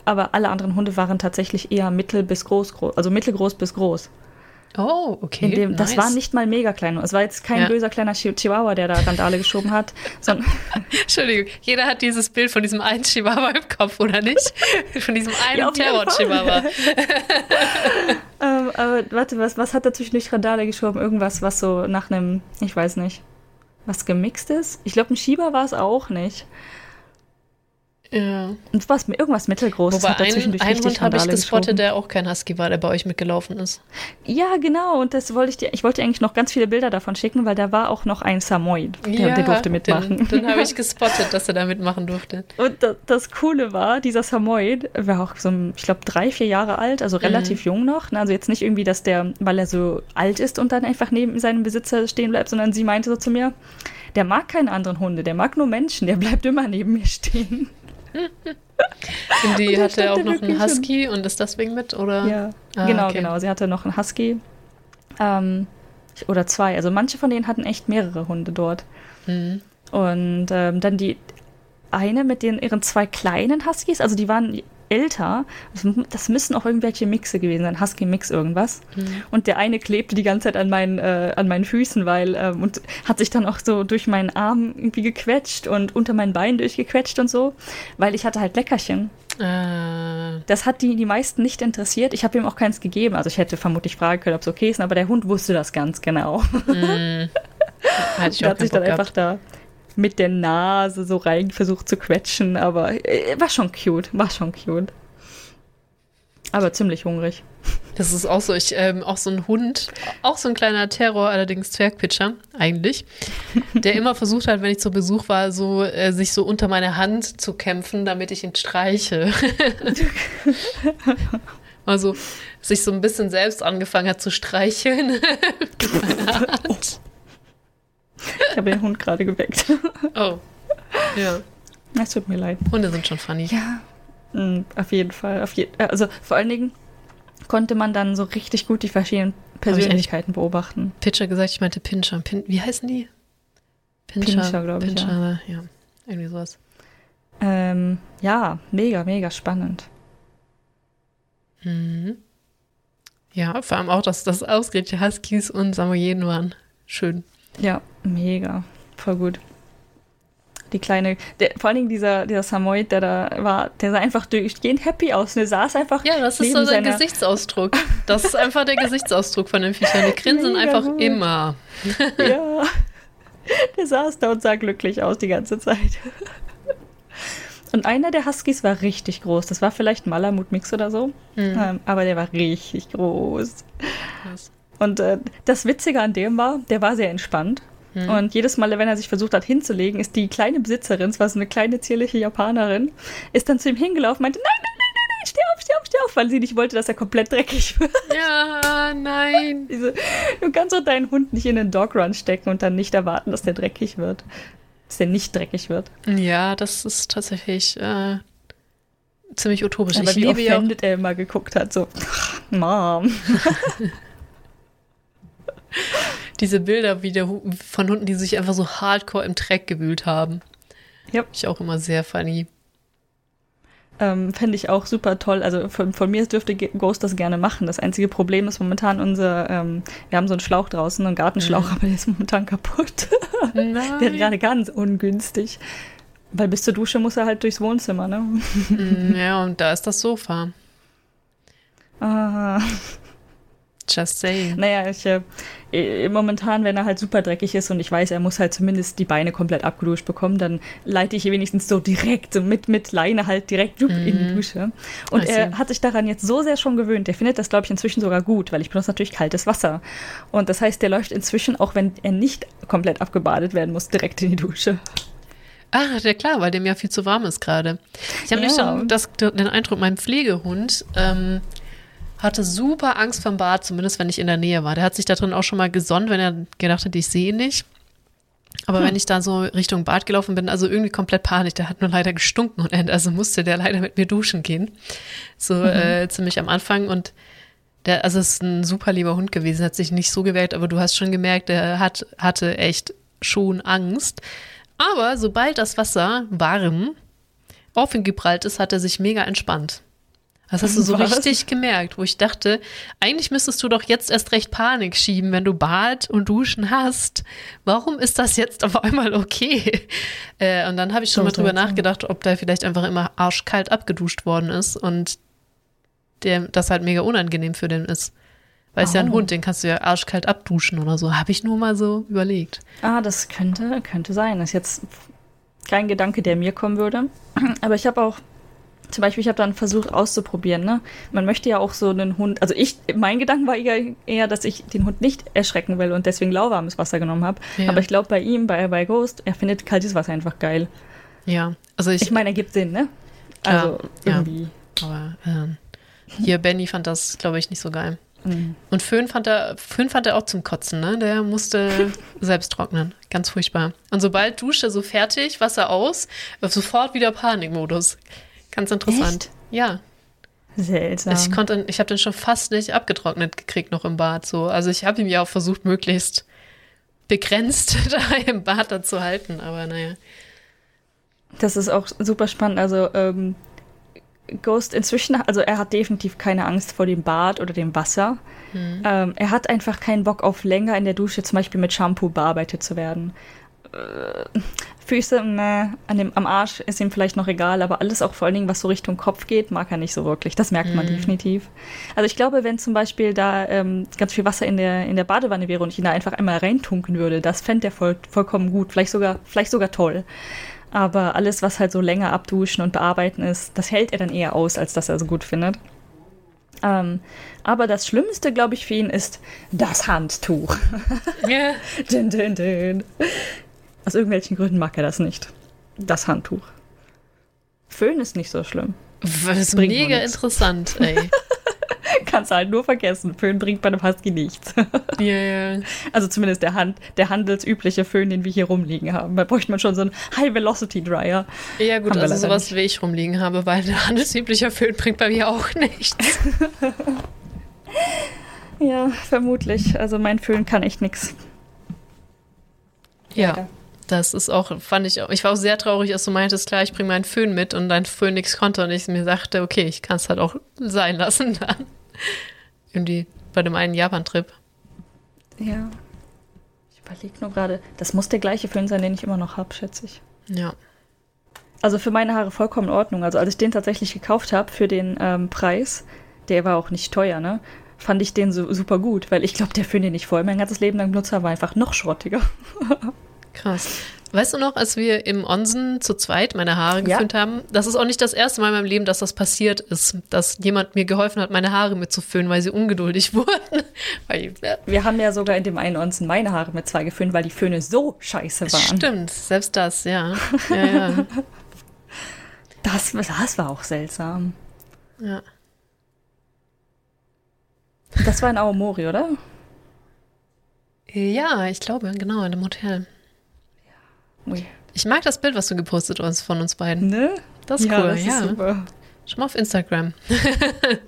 Aber alle anderen Hunde waren tatsächlich eher mittel bis groß, groß also mittelgroß bis groß. Oh, okay. Dem, nice. Das war nicht mal mega klein. Es war jetzt kein ja. böser kleiner Chihuahua, der da Randale geschoben hat. Entschuldigung, jeder hat dieses Bild von diesem einen Chihuahua im Kopf, oder nicht? Von diesem einen ja, Terror-Chihuahua. ähm, aber warte, was, was hat er zwischendurch Randale geschoben? Irgendwas, was so nach einem, ich weiß nicht was gemixt ist. Ich glaube, ein Schieber war es auch nicht. Ja. Und was, irgendwas mittelgroßes Wobei hat er zwischendurch ein richtig Hund habe ich gespottet, geschoben. der auch kein Husky war, der bei euch mitgelaufen ist. Ja, genau. Und das wollte ich dir. Ich wollte dir eigentlich noch ganz viele Bilder davon schicken, weil da war auch noch ein Samoyed. Der, der durfte mitmachen. Den, den habe ich gespottet, dass er da mitmachen durfte. Und das, das Coole war, dieser Samoyed war auch so, ich glaube, drei, vier Jahre alt, also relativ jung noch. Also jetzt nicht irgendwie, dass der, weil er so alt ist und dann einfach neben seinem Besitzer stehen bleibt, sondern sie meinte so zu mir, der mag keine anderen Hunde, der mag nur Menschen, der bleibt immer neben mir stehen. Und die Und hatte auch noch einen Husky und ist deswegen mit, oder? Ja, Ah, genau, okay. genau. Sie hatte noch einen Husky. Ähm, oder zwei. Also manche von denen hatten echt mehrere Hunde dort. Mhm. Und ähm, dann die eine mit den ihren zwei kleinen Huskies, also die waren älter. Das, müssen auch irgendwelche Mixe gewesen sein, Husky-Mix irgendwas. Mhm. Und der eine klebte die ganze Zeit an meinen, äh, an meinen Füßen, weil ähm, und hat sich dann auch so durch meinen Arm irgendwie gequetscht und unter meinen Beinen durchgequetscht und so, weil ich hatte halt Leckerchen. Ah, Das hat die, die meisten nicht interessiert. Ich habe ihm auch keins gegeben. Also ich hätte vermutlich fragen können, ob es okay ist, aber der Hund wusste das ganz genau. mhm. Der auch hat sich dann Bock einfach gehabt. da mit der Nase so rein versucht zu quetschen, aber äh, war schon cute, war schon cute. Aber ziemlich hungrig. Das ist auch so, ich, ähm, auch so ein Hund, auch so ein kleiner Terror, allerdings Zwergpitcher, eigentlich, der immer versucht hat, wenn ich zu Besuch war, so äh, sich so unter meine Hand zu kämpfen, damit ich ihn streiche. also sich so ein bisschen selbst angefangen hat zu streicheln. Ich habe den Hund gerade geweckt. oh. Ja. Es tut mir leid. Hunde sind schon funny. Ja, mm, auf jeden Fall. Auf je also vor allen Dingen konnte man dann so richtig gut die verschiedenen Persönlichkeiten beobachten. Pitcher gesagt, ich meinte Pinscher. Pin wie heißen die? Pinscher, glaub ich, Pinscher, ja. Irgendwie sowas. Ähm, ja, mega, mega spannend. Mhm. Ja, vor allem auch, dass das ausgerechnet Huskies und Samoyeden waren. Schön. Ja, mega. Voll gut. Die kleine, der, vor allen Dingen dieser, dieser Samoyed, der da war, der sah einfach durchgehend happy aus. Der saß einfach. Ja, das ist so seiner- Gesichtsausdruck. Das ist einfach der Gesichtsausdruck von den Viechern. Die grinsen Mega einfach gut. immer. Ja. Der saß da und sah glücklich aus die ganze Zeit. Und einer der Huskies war richtig groß. Das war vielleicht ein Malamut-Mix oder so. Mhm. Ähm, aber der war richtig groß. Krass. Und äh, das Witzige an dem war, der war sehr entspannt. Mhm. Und jedes Mal, wenn er sich versucht hat hinzulegen, ist die kleine Besitzerin, es war so eine kleine zierliche Japanerin, ist dann zu ihm hingelaufen, meinte, nein, nein, nein, nein, nein, steh auf, steh auf, steh auf, weil sie nicht wollte, dass er komplett dreckig wird. Ja, nein. Diese, du kannst doch deinen Hund nicht in den Dogrun stecken und dann nicht erwarten, dass der dreckig wird. Dass der nicht dreckig wird. Ja, das ist tatsächlich äh, ziemlich utopisch. Aber ich wie liebe ja offended er immer geguckt hat, so, Mom. diese Bilder wie der, Hu- von Hunden, die sich einfach so hardcore im Dreck gewühlt haben. Yep. Ich auch immer sehr funny. Ähm, Fände ich auch super toll. Also von, von mir dürfte Ghost das gerne machen. Das einzige Problem ist momentan unser, ähm, wir haben so einen Schlauch draußen, einen Gartenschlauch, Mhm. aber der ist momentan kaputt. Der ist Nein. gerade ganz ungünstig. Weil bis zur Dusche muss er halt durchs Wohnzimmer, ne? Mm, ja, und da ist das Sofa. Ah. Just saying. Naja, ich, äh, momentan, wenn er halt super dreckig ist und ich weiß, er muss halt zumindest die Beine komplett abgeduscht bekommen, dann leite ich ihn wenigstens so direkt, so mit, mit Leine halt direkt jupp, in die Mhm. Dusche. Und see. er hat sich daran jetzt so sehr schon gewöhnt. Der findet das, glaube ich, inzwischen sogar gut, weil ich benutze natürlich kaltes Wasser. Und das heißt, der läuft inzwischen, auch wenn er nicht komplett abgebadet werden muss, direkt in die Dusche. Ah, ja klar, weil dem ja viel zu warm ist gerade. Ich habe Ja. das, den Eindruck, mein Pflegehund ähm, hatte super Angst vom Bad, zumindest wenn ich in der Nähe war. Der hat sich da drin auch schon mal gesonnt, wenn er gedacht hat, ich sehe ihn nicht. Aber wenn ich da so Richtung Bad gelaufen bin, also irgendwie komplett Panik, der hat nur leider gestunken und end- also musste der leider mit mir duschen gehen. So äh, ziemlich am Anfang und der, also es ist ein super lieber Hund gewesen, hat sich nicht so gewehrt, aber du hast schon gemerkt, der hat, hatte echt schon Angst. Aber sobald das Wasser warm auf ihn geprallt ist, hat er sich mega entspannt. Das hast du so Was? richtig gemerkt, wo ich dachte, eigentlich müsstest du doch jetzt erst recht Panik schieben, wenn du Bad und Duschen hast. Warum ist das jetzt auf einmal okay? Äh, und dann habe ich schon So mal drüber seltsam. nachgedacht, ob da vielleicht einfach immer arschkalt abgeduscht worden ist und der, das halt mega unangenehm für den ist. Weil es ja ein Oh. Hund, den kannst du ja arschkalt abduschen oder so. Habe ich nur mal so überlegt. Ah, das könnte, könnte sein. Das ist jetzt kein Gedanke, der mir kommen würde. Aber ich habe auch zum Beispiel, ich habe dann versucht auszuprobieren, ne? Man möchte ja auch so einen Hund, also ich, mein Gedanke war eher, eher dass ich den Hund nicht erschrecken will und deswegen lauwarmes Wasser genommen habe. Ja. Aber ich glaube bei ihm, bei, bei Ghost, er findet kaltes Wasser einfach geil. Ja, also ich, Ich meine, er gibt Sinn, ne? Klar, Also ja. irgendwie. aber ähm, hier Benny fand das, glaube ich, nicht so geil. Mhm. Und Föhn fand er, Föhn fand er auch zum Kotzen, ne? Der musste selbst trocknen. Ganz furchtbar. Und sobald Dusche so fertig, Wasser aus, sofort wieder Panikmodus. Ganz interessant. Echt? Ja. Seltsam. Ich konnte, ich habe den schon fast nicht abgetrocknet gekriegt noch im Bad. So, also ich habe ihn ja auch versucht, möglichst begrenzt da im Bad da zu halten. Aber naja. Das ist auch super spannend. Also, ähm, Ghost inzwischen, also er hat definitiv keine Angst vor dem Bad oder dem Wasser. Ähm, er hat einfach keinen Bock auf länger in der Dusche zum Beispiel mit Shampoo bearbeitet zu werden. Äh, Füße, ne, an dem, am Arsch ist ihm vielleicht noch egal, aber alles auch vor allen Dingen, was so Richtung Kopf geht, mag er nicht so wirklich. Das merkt man definitiv. Also ich glaube, wenn zum Beispiel da ähm, ganz viel Wasser in der, in der Badewanne wäre und ich ihn da einfach einmal reintunken würde, das fände er voll, vollkommen gut, vielleicht sogar, vielleicht sogar toll. Aber alles, was halt so länger abduschen und bearbeiten ist, das hält er dann eher aus, als dass er so gut findet. Ähm, aber das Schlimmste, glaube ich, für ihn ist das Handtuch. Ja. Din, din, din. Aus irgendwelchen Gründen mag er das nicht. Das Handtuch. Föhn ist nicht so schlimm. Das ist Bringt mega interessant, ey. Kannst halt nur vergessen. Föhn bringt bei einem Husky nichts. ja, ja. Also zumindest der, Hand, der handelsübliche Föhn, den wir hier rumliegen haben. Da bräuchte man schon so einen High-Velocity-Dryer. Ja, gut, also leider sowas wie ich rumliegen habe, weil ein handelsüblicher Föhn bringt bei mir auch nichts. Ja, vermutlich. Also mein Föhn kann echt nichts. Ja. Das ist auch, fand ich auch, ich war auch sehr traurig, als du meintest, klar, ich bringe meinen Föhn mit und dein Föhn nichts konnte und ich mir sagte, okay, ich kann es halt auch sein lassen dann. Irgendwie bei dem einen Japan-Trip. Ja. Ich überlege nur gerade. Das muss der gleiche Föhn sein, den ich immer noch habe, schätze ich. Ja. Also für meine Haare vollkommen in Ordnung. Also als ich den tatsächlich gekauft habe für den ähm, Preis, der war auch nicht teuer, ne? Fand ich den so super gut, weil ich glaube, der Föhn, den ich vorher mein ganzes Leben lang benutzt habe, war einfach noch schrottiger. Krass. Weißt du noch, als wir im Onsen zu zweit meine Haare Ja. geföhnt haben? Das ist auch nicht das erste Mal in meinem Leben, dass das passiert ist, dass jemand mir geholfen hat, meine Haare mitzuföhnen, weil sie ungeduldig wurden. ja, Wir haben ja sogar in dem einen Onsen meine Haare mit zwei geföhnt, weil die Föhne so scheiße waren. stimmt, selbst das, ja. Ja, ja. Das, das war auch seltsam. ja. Das war in Aomori, oder? Ja, ich glaube, genau, in dem Hotel. Ui. Ich mag das Bild, was du gepostet hast von uns beiden. Ne? Das ist ja, cool, das ja. ist super. Schau mal auf Instagram.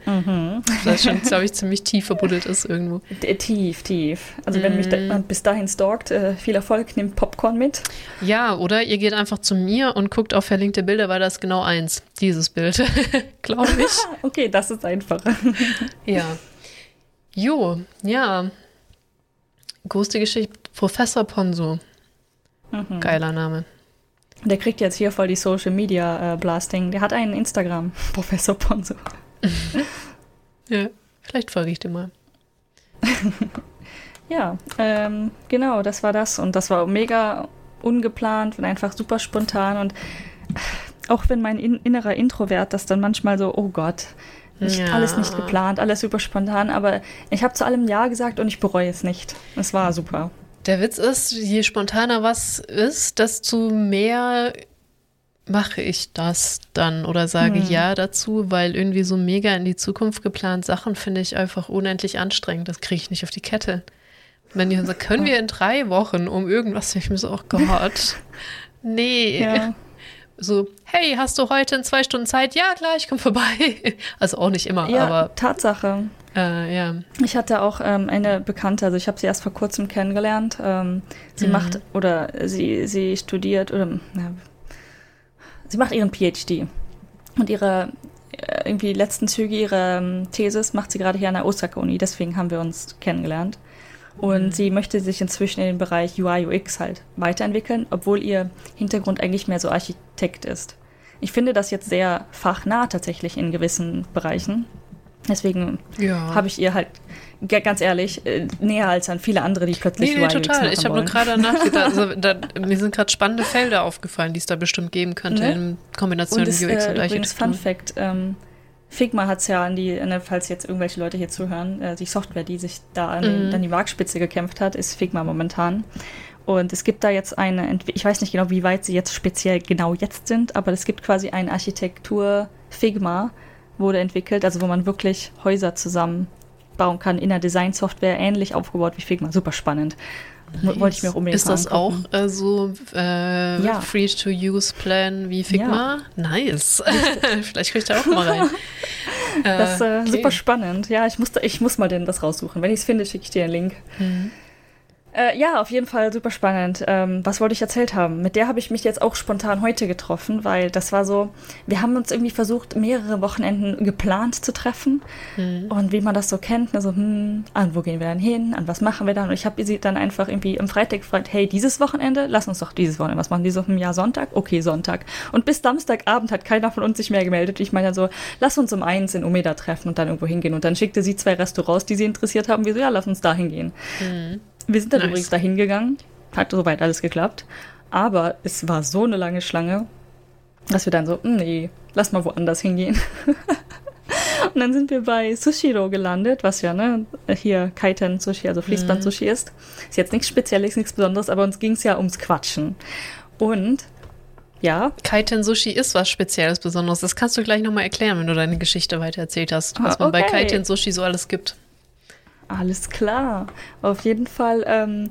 Mhm. Das schon, glaube ich, ziemlich tief verbuddelt ist irgendwo. Tief, tief. Also wenn mich da, jemand bis dahin stalkt, äh, viel Erfolg, nehmt Popcorn mit. Ja, oder ihr geht einfach zu mir und guckt auf verlinkte Bilder, weil das ist genau eins. Dieses Bild, glaube ich. Okay, das ist einfacher. Ja. Jo, ja. Große Geschichte. Professor Ponzo. Mhm. Geiler Name. Der kriegt jetzt hier voll die Social Media äh, Blasting. Der hat einen Instagram, Professor Ponzo. Ja. Vielleicht folge ich dir mal. Ja, ähm, genau, das war das. Und das war mega ungeplant und einfach super spontan. Und auch wenn mein in innerer Introvert das dann manchmal so, oh Gott, nicht, Ja. alles nicht geplant, alles super spontan. Aber ich habe zu allem Ja gesagt und ich bereue es nicht. Es war super. Der Witz ist, je spontaner was ist, desto mehr mache ich das dann oder sage Ja dazu, weil irgendwie so mega in die Zukunft geplant Sachen finde ich einfach unendlich anstrengend. Das kriege ich nicht auf die Kette. Wenn die dann sagen, können wir in drei Wochen um irgendwas, ich mir so, oh Gott, nee. Ja. So, hey, hast du heute in zwei Stunden Zeit? Ja, klar, ich komme vorbei. Also auch nicht immer, Ja, aber Tatsache. äh, ja. Ich hatte auch ähm, eine Bekannte, also ich habe sie erst vor kurzem kennengelernt. Ähm, sie Mhm. macht oder sie, sie studiert oder na, sie macht ihren PhD. Und ihre äh, irgendwie letzten Züge ihrer ähm, Thesis macht sie gerade hier an der Osaka-Uni, deswegen haben wir uns kennengelernt. Und Mhm. sie möchte sich inzwischen in den Bereich UI, UX halt weiterentwickeln, obwohl ihr Hintergrund eigentlich mehr so Architekt ist. Ich finde das jetzt sehr fachnah tatsächlich in gewissen Bereichen. Deswegen Ja. habe ich ihr halt, ganz ehrlich, äh, näher als an viele andere, die plötzlich Nee, nee, total. Ich habe nur gerade nachgedacht, also, da, mir sind gerade spannende Felder aufgefallen, die es da bestimmt geben könnte Ne? in Kombination Und es, UX äh, und übrigens, Fun Architektur. Fact, ähm, Figma hat es ja an die, ne, falls jetzt irgendwelche Leute hier zuhören, äh, die Software, die sich da an, Mhm. an die Marktspitze gekämpft hat, ist Figma momentan. Und es gibt da jetzt eine, ich weiß nicht genau, wie weit sie jetzt speziell genau jetzt sind, aber es gibt quasi eine Architektur Figma, wurde entwickelt, also wo man wirklich Häuser zusammenbauen kann in der Designsoftware, ähnlich aufgebaut wie Figma. Super spannend. Wo- Wollte ich mir auch unbedingt Ist das auch äh, so äh, Ja. Free-to-Use-Plan wie Figma? Nice. Vielleicht kriege ich da auch mal rein. Das ist äh, okay. super spannend. Ja, ich muss, da- ich muss mal denn das raussuchen. Wenn ich es finde, schicke ich dir einen Link. Mhm. Äh, ja, auf jeden Fall super spannend. Ähm, was wollte ich erzählt haben? Mit der habe ich mich jetzt auch spontan heute getroffen, weil das war so, wir haben uns irgendwie versucht, mehrere Wochenenden geplant zu treffen. Mhm. Und wie man das so kennt, ne, so, hm, an wo gehen wir dann hin, an was machen wir dann? Und ich habe sie dann einfach irgendwie am Freitag gefragt, hey, dieses Wochenende, lass uns doch dieses Wochenende was machen. Die so, hm, ja, Sonntag? Okay, Sonntag. Und bis Samstagabend hat keiner von uns sich mehr gemeldet. Ich meine dann so, lass uns um eins in Umeda treffen und dann irgendwo hingehen. Und dann schickte sie zwei Restaurants, die sie interessiert haben. Wir so, ja, lass uns da hingehen. Mhm. Wir sind dann Nice. übrigens dahin gegangen. Hat soweit alles geklappt. Aber es war so eine lange Schlange, dass wir dann so, "Hm, nee, lass mal woanders hingehen. Und dann sind wir bei Sushiro gelandet, was ja ne, hier Kaiten Sushi, also Fließband Sushi ist. Ist jetzt nichts Spezielles, nichts Besonderes, aber uns ging es ja ums Quatschen. Und ja, Kaiten Sushi ist was Spezielles, Besonderes. Das kannst du gleich nochmal erklären, wenn du deine Geschichte weiter erzählt hast, was Ah, man bei okay. Kaiten Sushi so alles gibt. Alles klar. Auf jeden Fall ähm,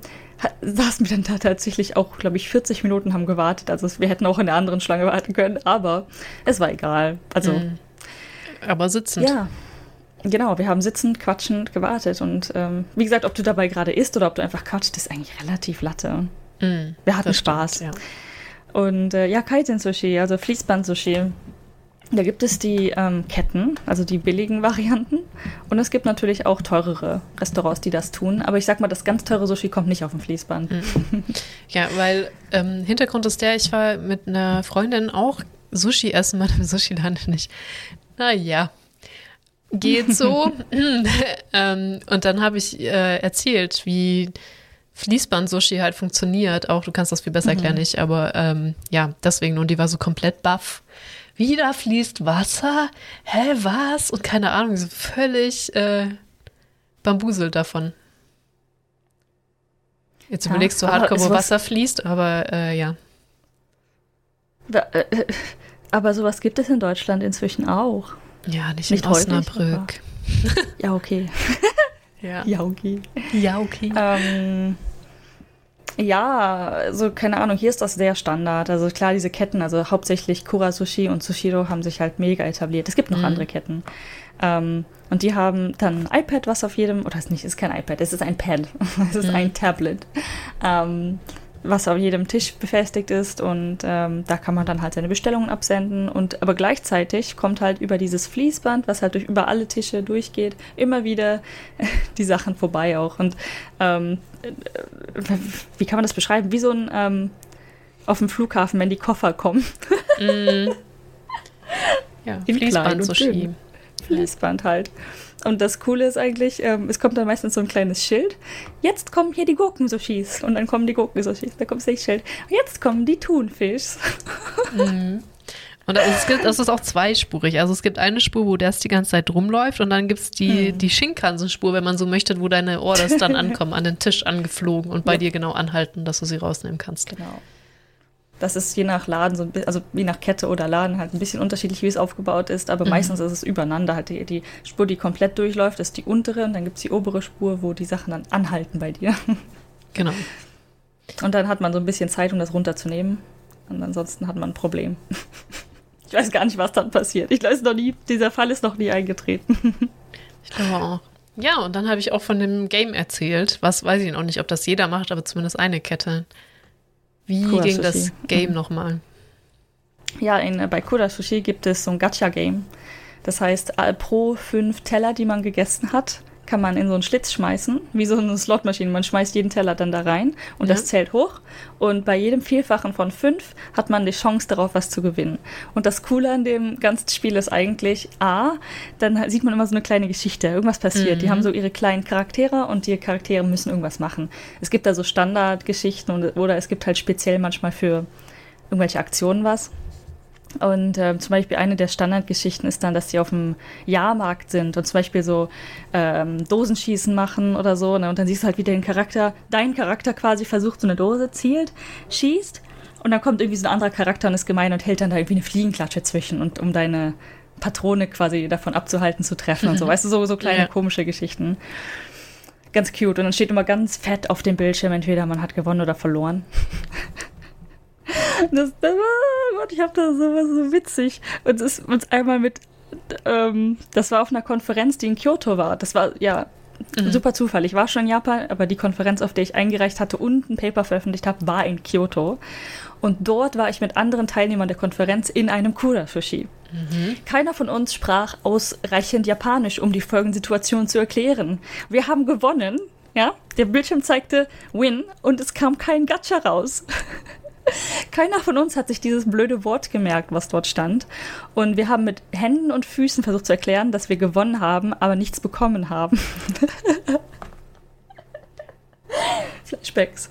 saßen wir dann da tatsächlich auch, glaube ich, 40 Minuten haben gewartet. Also wir hätten auch in der anderen Schlange warten können, aber es war egal. Also Mhm. Aber sitzend. ja, genau, wir haben sitzend, quatschend gewartet. Und ähm, wie gesagt, ob du dabei gerade isst oder ob du einfach quatscht, ist eigentlich relativ Latte. Mhm, Wir hatten Spaß. stimmt, ja. Und äh, ja, Kaiten-Sushi, also Fließband-Sushi. Da gibt es die ähm, Ketten, also die billigen Varianten. Und es gibt natürlich auch teurere Restaurants, die das tun. Aber ich sag mal, das ganz teure Sushi kommt nicht auf dem Fließband. Ja, weil ähm, Hintergrund ist der, ich war mit einer Freundin auch Sushi essen, mal im Sushi-Land nicht. Naja, geht so. ähm, und dann habe ich äh, erzählt, wie Fließband-Sushi halt funktioniert. Auch du kannst das viel besser erklären, nicht, aber ähm, ja, deswegen. Und die war so komplett baff. Wie da fließt Wasser? Hä, was? Und keine Ahnung, so völlig äh, bambuselt davon. Jetzt Ja, überlegst du hardcore, wo Wasser fließt, aber äh, ja. Da, äh, aber sowas gibt es in Deutschland inzwischen auch. Ja, nicht, Nicht in häufig, Osnabrück. Ja, okay. Ja. Ja, okay. ja, okay. Ähm, ja, also keine Ahnung, hier ist das sehr Standard. Also klar, diese Ketten, also hauptsächlich Kura Sushi und Sushiro haben sich halt mega etabliert. Es gibt noch Mhm. andere Ketten. Ähm, und die haben dann ein iPad, was auf jedem, oder es ist nicht, es ist kein iPad, es ist ein Pad, es ist Mhm. ein Tablet, ähm, was auf jedem Tisch befestigt ist und ähm, da kann man dann halt seine Bestellungen absenden und aber gleichzeitig kommt halt über dieses Fließband, was halt durch über alle Tische durchgeht, immer wieder die Sachen vorbei auch und ähm, äh, wie kann man das beschreiben? Wie so ein ähm, auf dem Flughafen, wenn die Koffer kommen. Mm. Ja, In klein und Fließband-Sushi. dünn. Fließband halt. Und das Coole ist eigentlich, ähm, es kommt dann meistens so ein kleines Schild. Jetzt kommen hier die Gurkensushis. Und dann kommen die Gurkensushis. Da kommt das Schild. Jetzt kommen die Thunfischs. Mhm. Und das, es gibt, das ist auch zweispurig. Also es gibt eine Spur, wo das die ganze Zeit rumläuft und dann gibt es die, Hm. die Shinkansen-Spur, wenn man so möchte, wo deine Orders dann ankommen, an den Tisch angeflogen und bei Ja. dir genau anhalten, dass du sie rausnehmen kannst. Genau. Das ist je nach Laden, so ein bi- also je nach Kette oder Laden halt ein bisschen unterschiedlich, wie es aufgebaut ist, aber Mhm. meistens ist es übereinander. Halt die, die Spur, die komplett durchläuft, ist die untere und dann gibt es die obere Spur, wo die Sachen dann anhalten bei dir. Genau. Und dann hat man so ein bisschen Zeit, um das runterzunehmen. Und ansonsten hat man ein Problem. Ich weiß gar nicht, was dann passiert. Ich weiß noch nie, dieser Fall ist noch nie eingetreten. Ich glaube auch. Ja, und dann habe ich auch von dem Game erzählt. Was weiß ich noch nicht, ob das jeder macht, aber zumindest eine Kette. Wie Kura ging das Sushi. Game nochmal? Ja, in, äh, bei Koda Sushi gibt es so ein Gacha-Game. Das heißt, äh, pro fünf Teller, die man gegessen hat, kann man in so einen Schlitz schmeißen, wie so eine Slotmaschine. Man schmeißt jeden Teller dann da rein und ja. das zählt hoch. Und bei jedem Vielfachen von fünf hat man die Chance darauf, was zu gewinnen. Und das Coole an dem ganzen Spiel ist eigentlich, A, dann sieht man immer so eine kleine Geschichte, irgendwas passiert. Mhm. Die haben so ihre kleinen Charaktere und die Charaktere müssen irgendwas machen. Es gibt da so Standardgeschichten oder es gibt halt speziell manchmal für irgendwelche Aktionen was. Und äh, zum Beispiel eine der Standardgeschichten ist dann, dass sie auf dem Jahrmarkt sind und zum Beispiel so ähm, Dosenschießen machen oder so. Ne? Und dann siehst du halt, wie den Charakter, dein Charakter quasi versucht, so eine Dose zielt, schießt. Und dann kommt irgendwie so ein anderer Charakter und ist gemein und hält dann da irgendwie eine Fliegenklatsche zwischen und um deine Patrone quasi davon abzuhalten zu treffen und so. Weißt du, so, so kleine ja. komische Geschichten. Ganz cute. Und dann steht immer ganz fett auf dem Bildschirm, entweder man hat gewonnen oder verloren. Das, das oh Gott, ich habe das so, so witzig. Und es uns einmal mit, ähm, das war auf einer Konferenz, die in Kyoto war. Das war ja mhm. super Zufall. Ich war schon in Japan, aber die Konferenz, auf der ich eingereicht hatte und ein Paper veröffentlicht habe, war in Kyoto. Und dort war ich mit anderen Teilnehmern der Konferenz in einem Kura-Sushi. Mhm. Keiner von uns sprach ausreichend Japanisch, um die Folgensituation zu erklären. Wir haben gewonnen, ja. Der Bildschirm zeigte Win und es kam kein Gacha raus. Keiner von uns hat sich dieses blöde Wort gemerkt, was dort stand. Und wir haben mit Händen und Füßen versucht zu erklären, dass wir gewonnen haben, aber nichts bekommen haben. Flashbacks.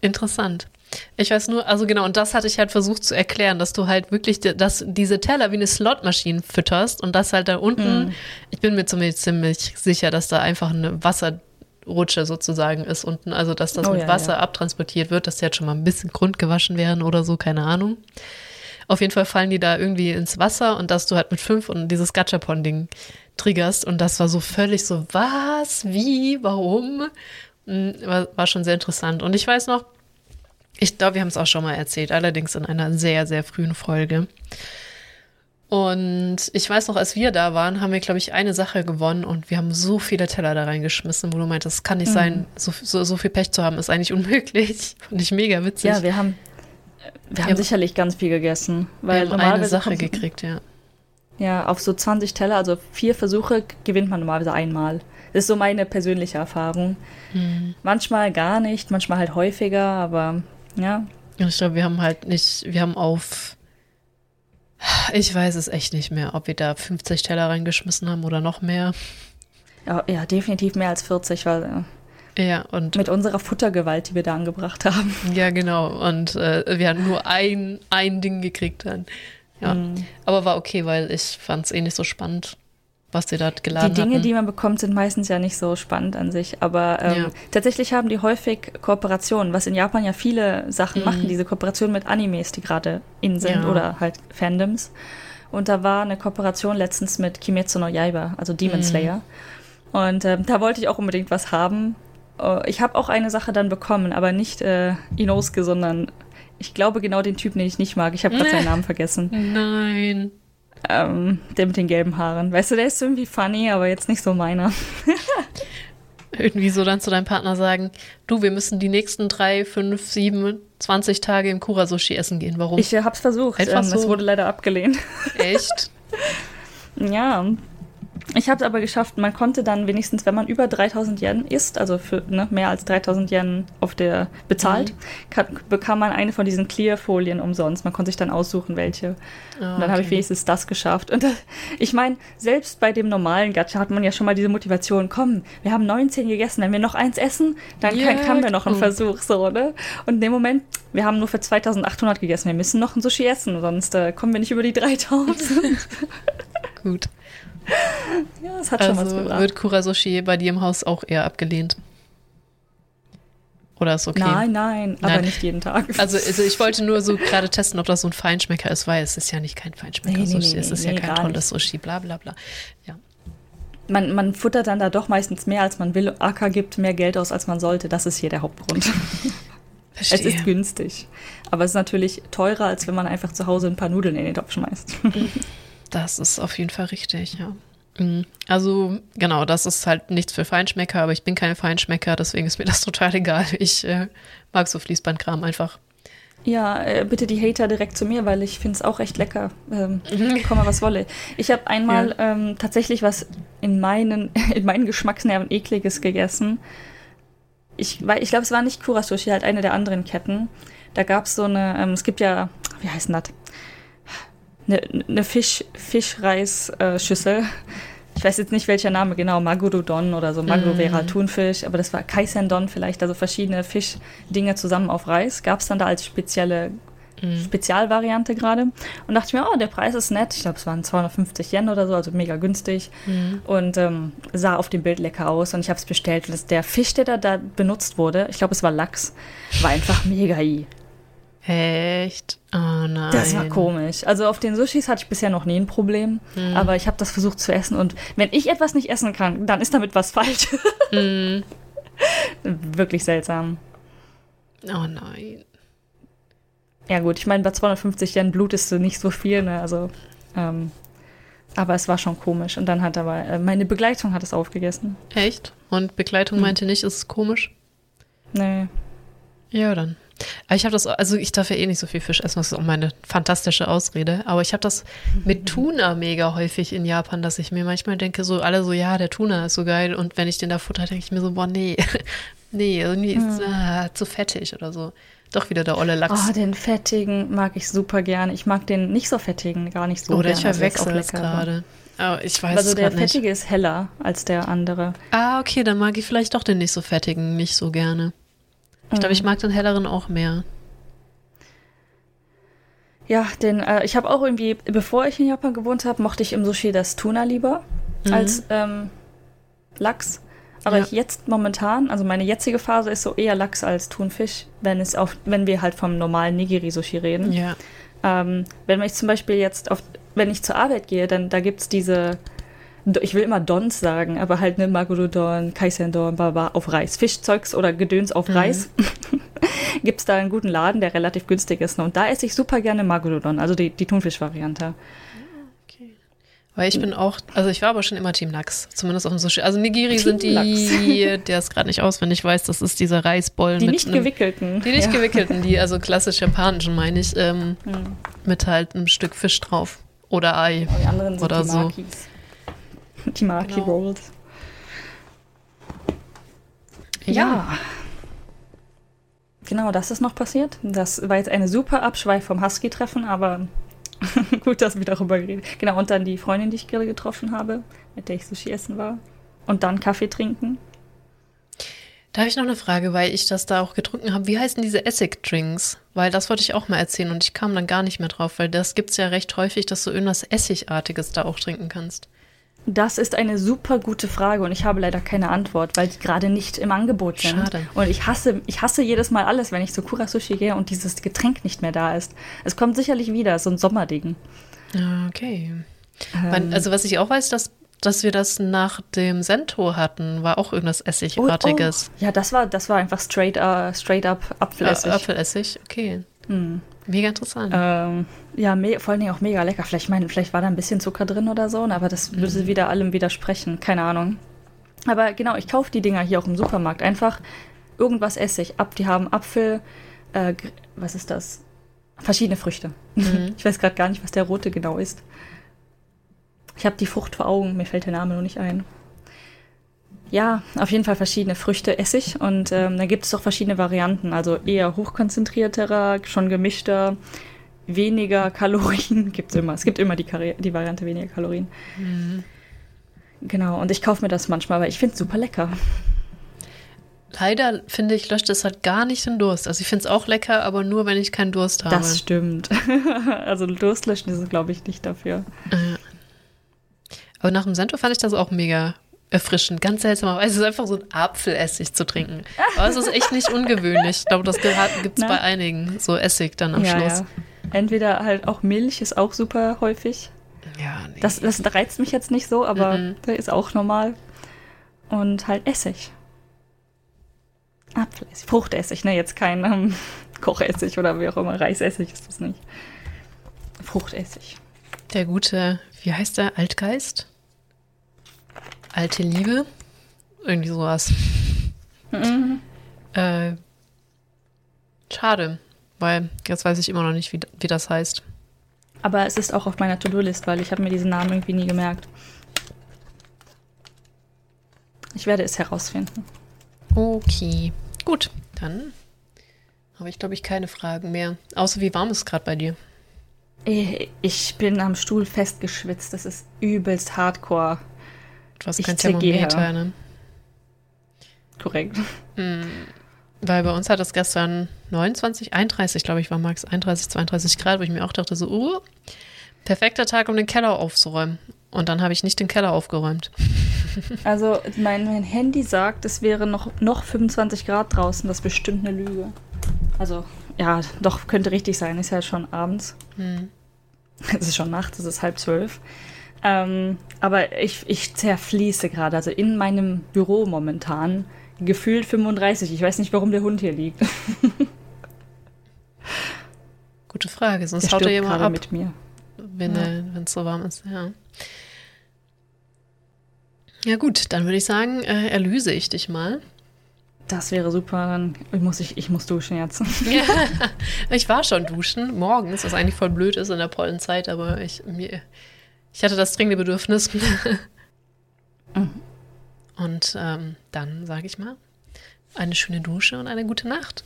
Interessant. Ich weiß nur, also genau, und das hatte ich halt versucht zu erklären, dass du halt wirklich, dass diese Teller wie eine Slotmaschine fütterst und das halt da unten, mm. ich bin mir ziemlich, ziemlich sicher, dass da einfach eine Wasser Rutsche sozusagen ist unten. Also, dass das oh, mit ja, Wasser ja. abtransportiert wird, dass die jetzt schon mal ein bisschen grundgewaschen werden oder so, keine Ahnung. Auf jeden Fall fallen die da irgendwie ins Wasser und dass du halt mit fünf und dieses Gachapon-Ding triggerst. Und das war so völlig so, was, wie, warum? Hm, war, war schon sehr interessant. Und ich weiß noch, ich glaube, wir haben es auch schon mal erzählt, allerdings in einer sehr, sehr frühen Folge. Und ich weiß noch, als wir da waren, haben wir, glaube ich, eine Sache gewonnen und wir haben so viele Teller da reingeschmissen, wo du meintest, es kann nicht mhm. sein, so, so, so, viel Pech zu haben, ist eigentlich unmöglich. Fand ich mega witzig. Ja, wir haben, wir haben ja. sicherlich ganz viel gegessen. Weil wir haben eine Sache gekriegt, ja. Ja, auf so 20 Teller, also vier Versuche, gewinnt man normalerweise einmal. Das ist so meine persönliche Erfahrung. Mhm. Manchmal gar nicht, manchmal halt häufiger, aber ja. Und ich glaube, wir haben halt nicht, wir haben auf ich weiß es echt nicht mehr, ob wir da 50 Teller reingeschmissen haben oder noch mehr. Ja, ja definitiv mehr als 40, weil. Äh, ja, und. Mit unserer Futtergewalt, die wir da angebracht haben. Ja, genau. Und äh, wir haben nur ein, ein Ding gekriegt dann. Ja. Mhm. Aber war okay, weil ich fand es eh nicht so spannend was die dort geladen Die Dinge, hatten. die man bekommt, sind meistens ja nicht so spannend an sich. Aber ähm, ja. tatsächlich haben die häufig Kooperationen, was in Japan ja viele Sachen mhm. machen, diese Kooperation mit Animes, die gerade in sind ja. oder halt Fandoms. Und da war eine Kooperation letztens mit Kimetsu no Yaiba, also Demon mhm. Slayer. Und ähm, da wollte ich auch unbedingt was haben. Uh, ich habe auch eine Sache dann bekommen, aber nicht äh, Inosuke, sondern ich glaube genau den Typen, den ich nicht mag. Ich habe gerade seinen Namen vergessen. Nein. Ähm, der mit den gelben Haaren. Weißt du, der ist irgendwie funny, aber jetzt nicht so meiner. irgendwie so dann zu deinem Partner sagen, du, wir müssen die nächsten drei, fünf, sieben, zwanzig Tage im Kura-Sushi essen gehen. Warum? Ich hab's versucht. Einfach ähm, so. Es wurde leider abgelehnt. Echt? ja. Ich habe es aber geschafft, man konnte dann wenigstens, wenn man über 3000 Yen isst, also für ne, mehr als 3000 Yen auf der bezahlt, mhm. kann, bekam man eine von diesen Clear-Folien umsonst. Man konnte sich dann aussuchen, welche. Oh, und dann okay. habe ich wenigstens das geschafft. Und das, ich meine, selbst bei dem normalen Gacha hat man ja schon mal diese Motivation, komm, wir haben 19 gegessen, wenn wir noch eins essen, dann yeah, kann, haben wir noch einen Versuch, so, ne? Und in dem Moment, wir haben nur für 2800 gegessen, wir müssen noch ein Sushi essen, sonst äh, kommen wir nicht über die 3000. Gut. Ja, es hat also schon was gebracht. wird Kurasoshi bei dir im Haus auch eher abgelehnt? Oder ist okay? Nein, nein, aber nicht jeden Tag. Also, also ich wollte nur so gerade testen, ob das so ein Feinschmecker ist, weil es ist ja nicht kein Feinschmecker-Sushi, nee, nee, nee, es ist ja kein tolles nicht. Sushi, bla bla bla. Ja. Man, man futtert dann da doch meistens mehr, als man will. Acker gibt mehr Geld aus, als man sollte. Das ist hier der Hauptgrund. Verstehe. Es ist günstig. Aber es ist natürlich teurer, als wenn man einfach zu Hause ein paar Nudeln in den Topf schmeißt. Das ist auf jeden Fall richtig, ja. Mhm. Also, genau, das ist halt nichts für Feinschmecker, aber ich bin kein Feinschmecker, deswegen ist mir das total egal. Ich äh, mag so Fließbandkram einfach. Ja, äh, bitte die Hater direkt zu mir, weil ich finde es auch echt lecker. Ähm, komme was wolle. Ich habe einmal ja. ähm, tatsächlich was in meinen, in meinen Geschmacksnerven ekliges gegessen. Ich, ich glaube, es war nicht Kurasushi, halt eine der anderen Ketten. Da gab es so eine, ähm, es gibt ja, wie heißt das? Eine, eine Fisch, Fischreisschüssel. Äh, ich weiß jetzt nicht, welcher Name genau, Maguro-Don oder so. Maguro mm. wäre halt Thunfisch, aber das war Kaisendon vielleicht, also verschiedene Fischdinge zusammen auf Reis. Gab es dann da als spezielle mm. Spezialvariante gerade. Und dachte ich mir, oh, der Preis ist nett. Ich glaube, es waren 250 Yen oder so, also mega günstig. Mm. Und ähm, sah auf dem Bild lecker aus. Und ich habe es bestellt. Und der Fisch, der da, da benutzt wurde, ich glaube, es war Lachs, war einfach mega i. Echt? Oh nein. Das war komisch. Also auf den Sushis hatte ich bisher noch nie ein Problem, mm. aber ich habe das versucht zu essen und wenn ich etwas nicht essen kann, dann ist damit was falsch. Mm. Wirklich seltsam. Oh nein. Ja gut, ich meine, bei 250 Yen blutest du nicht so viel, ne? Also, ähm, aber es war schon komisch. Und dann hat aber, äh, meine Begleitung hat es aufgegessen. Echt? Und Begleitung hm. meinte nicht, ist es komisch? Nee. Ja, dann. Ich habe das, also ich darf ja eh nicht so viel Fisch essen, das ist auch meine fantastische Ausrede. Aber ich habe das mit Tuna mega häufig in Japan, dass ich mir manchmal denke, so alle so, ja, der Tuna ist so geil. Und wenn ich den da futter, denke ich mir so, boah, nee, nee, irgendwie ist mhm. ah, zu fettig oder so. Doch wieder der olle Lachs. Oh, den fettigen mag ich super gerne. Ich mag den nicht so fettigen gar nicht so Oder gern. ich also verwechsel es gerade. Oh, ich weiß also der fettige nicht. ist heller als der andere. Ah, okay, dann mag ich vielleicht doch den nicht so fettigen nicht so gerne. Ich glaube, ich mhm. mag den helleren auch mehr. Ja, denn äh, ich habe auch irgendwie, bevor ich in Japan gewohnt habe, mochte ich im Sushi das Tuna lieber mhm. als ähm, Lachs. Aber ja. jetzt momentan, also meine jetzige Phase ist so eher Lachs als Thunfisch, wenn es auf, wenn wir halt vom normalen Nigiri-Sushi reden. Ja. Ähm, wenn ich zum Beispiel jetzt auf, wenn ich zur Arbeit gehe, dann da gibt es diese ich will immer Dons sagen, aber halt ne Maguro-Don, Kaisen-Don, Baba auf Reis. Fischzeugs oder Gedöns auf mhm. Reis. Gibt es da einen guten Laden, der relativ günstig ist. Und da esse ich super gerne Maguro-Don, also die, die Thunfisch-Variante. Weil ich bin auch, also ich war aber schon immer Team Lachs, zumindest auf dem Sushi. Also Nigiri Team sind die, der es gerade nicht auswendig weiß, das ist dieser Reisbollen die mit nicht einem, gewickelten. Die nicht ja. gewickelten, die also klassisch japanischen meine ich, ähm, hm. mit halt einem Stück Fisch drauf oder Ei die anderen sind oder die so. Die Maki genau. Rolls. Ja. ja. Genau, das ist noch passiert. Das war jetzt eine super Abschweif vom Husky-Treffen, aber gut, dass wir darüber geredet Genau, und dann die Freundin, die ich gerade getroffen habe, mit der ich Sushi essen war. Und dann Kaffee trinken. Da habe ich noch eine Frage, weil ich das da auch getrunken habe. Wie heißen diese Essig-Drinks? Weil das wollte ich auch mal erzählen und ich kam dann gar nicht mehr drauf, weil das gibt es ja recht häufig, dass du irgendwas Essigartiges da auch trinken kannst. Das ist eine super gute Frage und ich habe leider keine Antwort, weil die gerade nicht im Angebot sind. Schade. Und ich hasse, ich hasse jedes Mal alles, wenn ich zu Kurasushi gehe und dieses Getränk nicht mehr da ist. Es kommt sicherlich wieder, so ein Sommerding. Okay. Ähm, also was ich auch weiß, dass, dass wir das nach dem Sento hatten, war auch irgendwas Essigartiges. Oh, oh. Ja, das war, das war einfach straight, uh, straight up Apfelessig. Uh, Apfelessig, okay. Hm. Mega interessant. Ähm, ja, vor allen Dingen auch mega lecker. Vielleicht, mein, vielleicht war da ein bisschen Zucker drin oder so, aber das würde mhm. wieder allem widersprechen. Keine Ahnung. Aber genau, ich kaufe die Dinger hier auch im Supermarkt. Einfach irgendwas esse ich ab. Die haben Apfel, äh, was ist das? Verschiedene Früchte. Mhm. Ich weiß gerade gar nicht, was der rote genau ist. Ich habe die Frucht vor Augen, mir fällt der Name noch nicht ein. Ja, auf jeden Fall verschiedene Früchte esse ich und ähm, dann gibt es auch verschiedene Varianten, also eher hochkonzentrierterer, schon gemischter, weniger Kalorien gibt es immer. Es gibt immer die, die Variante weniger Kalorien. Mhm. Genau, und ich kaufe mir das manchmal, weil ich finde es super lecker. Leider finde ich, löscht es halt gar nicht den Durst. Also ich finde es auch lecker, aber nur, wenn ich keinen Durst habe. Das stimmt. also Durst löschen ist es, glaube ich, nicht dafür. Aber nach dem Sento fand ich das auch mega erfrischend. Ganz seltsamerweise ist es einfach so ein Apfelessig zu trinken. Aber es ist echt nicht ungewöhnlich. Ich glaube, das gibt es bei einigen. So Essig dann am ja, Schluss. Ja. Entweder halt auch Milch ist auch super häufig. Ja, nee. Das, das reizt mich jetzt nicht so, aber mhm. der ist auch normal. Und halt Essig. Apfelessig, Fruchtessig, ne? Jetzt kein ähm, Kochessig oder wie auch immer. Reisessig ist das nicht. Fruchtessig. Der gute, wie heißt der? Altgeist? Alte Liebe. Irgendwie sowas. Mhm. Äh, schade, weil jetzt weiß ich immer noch nicht, wie, wie das heißt. Aber es ist auch auf meiner To-Do-List, weil ich habe mir diesen Namen irgendwie nie gemerkt. Ich werde es herausfinden. Okay, gut, dann habe ich, glaube ich, keine Fragen mehr. Außer wie warm ist es gerade bei dir? Ich, ich bin am Stuhl festgeschwitzt. Das ist übelst hardcore. Hast Ich kein. Thermometer, ne? Korrekt. Weil bei uns hat es gestern 29, 31, glaube ich, war Max, 31, 32 Grad, wo ich mir auch dachte, so, uh, perfekter Tag, um den Keller aufzuräumen. Und dann habe ich nicht den Keller aufgeräumt. Also mein, mein Handy sagt, es wäre noch, noch 25 Grad draußen. Das ist bestimmt eine Lüge. Also, ja, doch, könnte richtig sein. Ist ja schon abends. Es ist schon nachts, es ist halb zwölf. Ähm, aber ich, ich zerfließe gerade. Also in meinem Büro momentan gefühlt 35. Ich weiß nicht, warum der Hund hier liegt. Gute Frage, sonst Der haut er jemand ab, mit mir. wenn Ja. es so warm ist. Ja. ja gut, dann würde ich sagen, äh, erlöse ich dich mal. Das wäre super. Dann muss ich, ich muss duschen jetzt. Ich war schon duschen, morgens, was eigentlich voll blöd ist in der Pollenzeit, aber ich, mir, ich hatte das dringende Bedürfnis. Und ähm, dann sage ich mal, eine schöne Dusche und eine gute Nacht.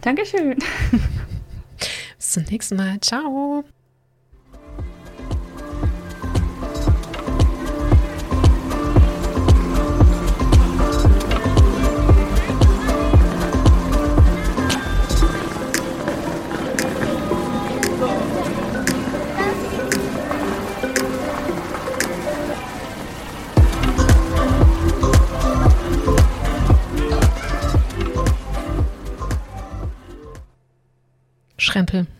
Dankeschön. Bis zum nächsten Mal. Ciao. Schrempel.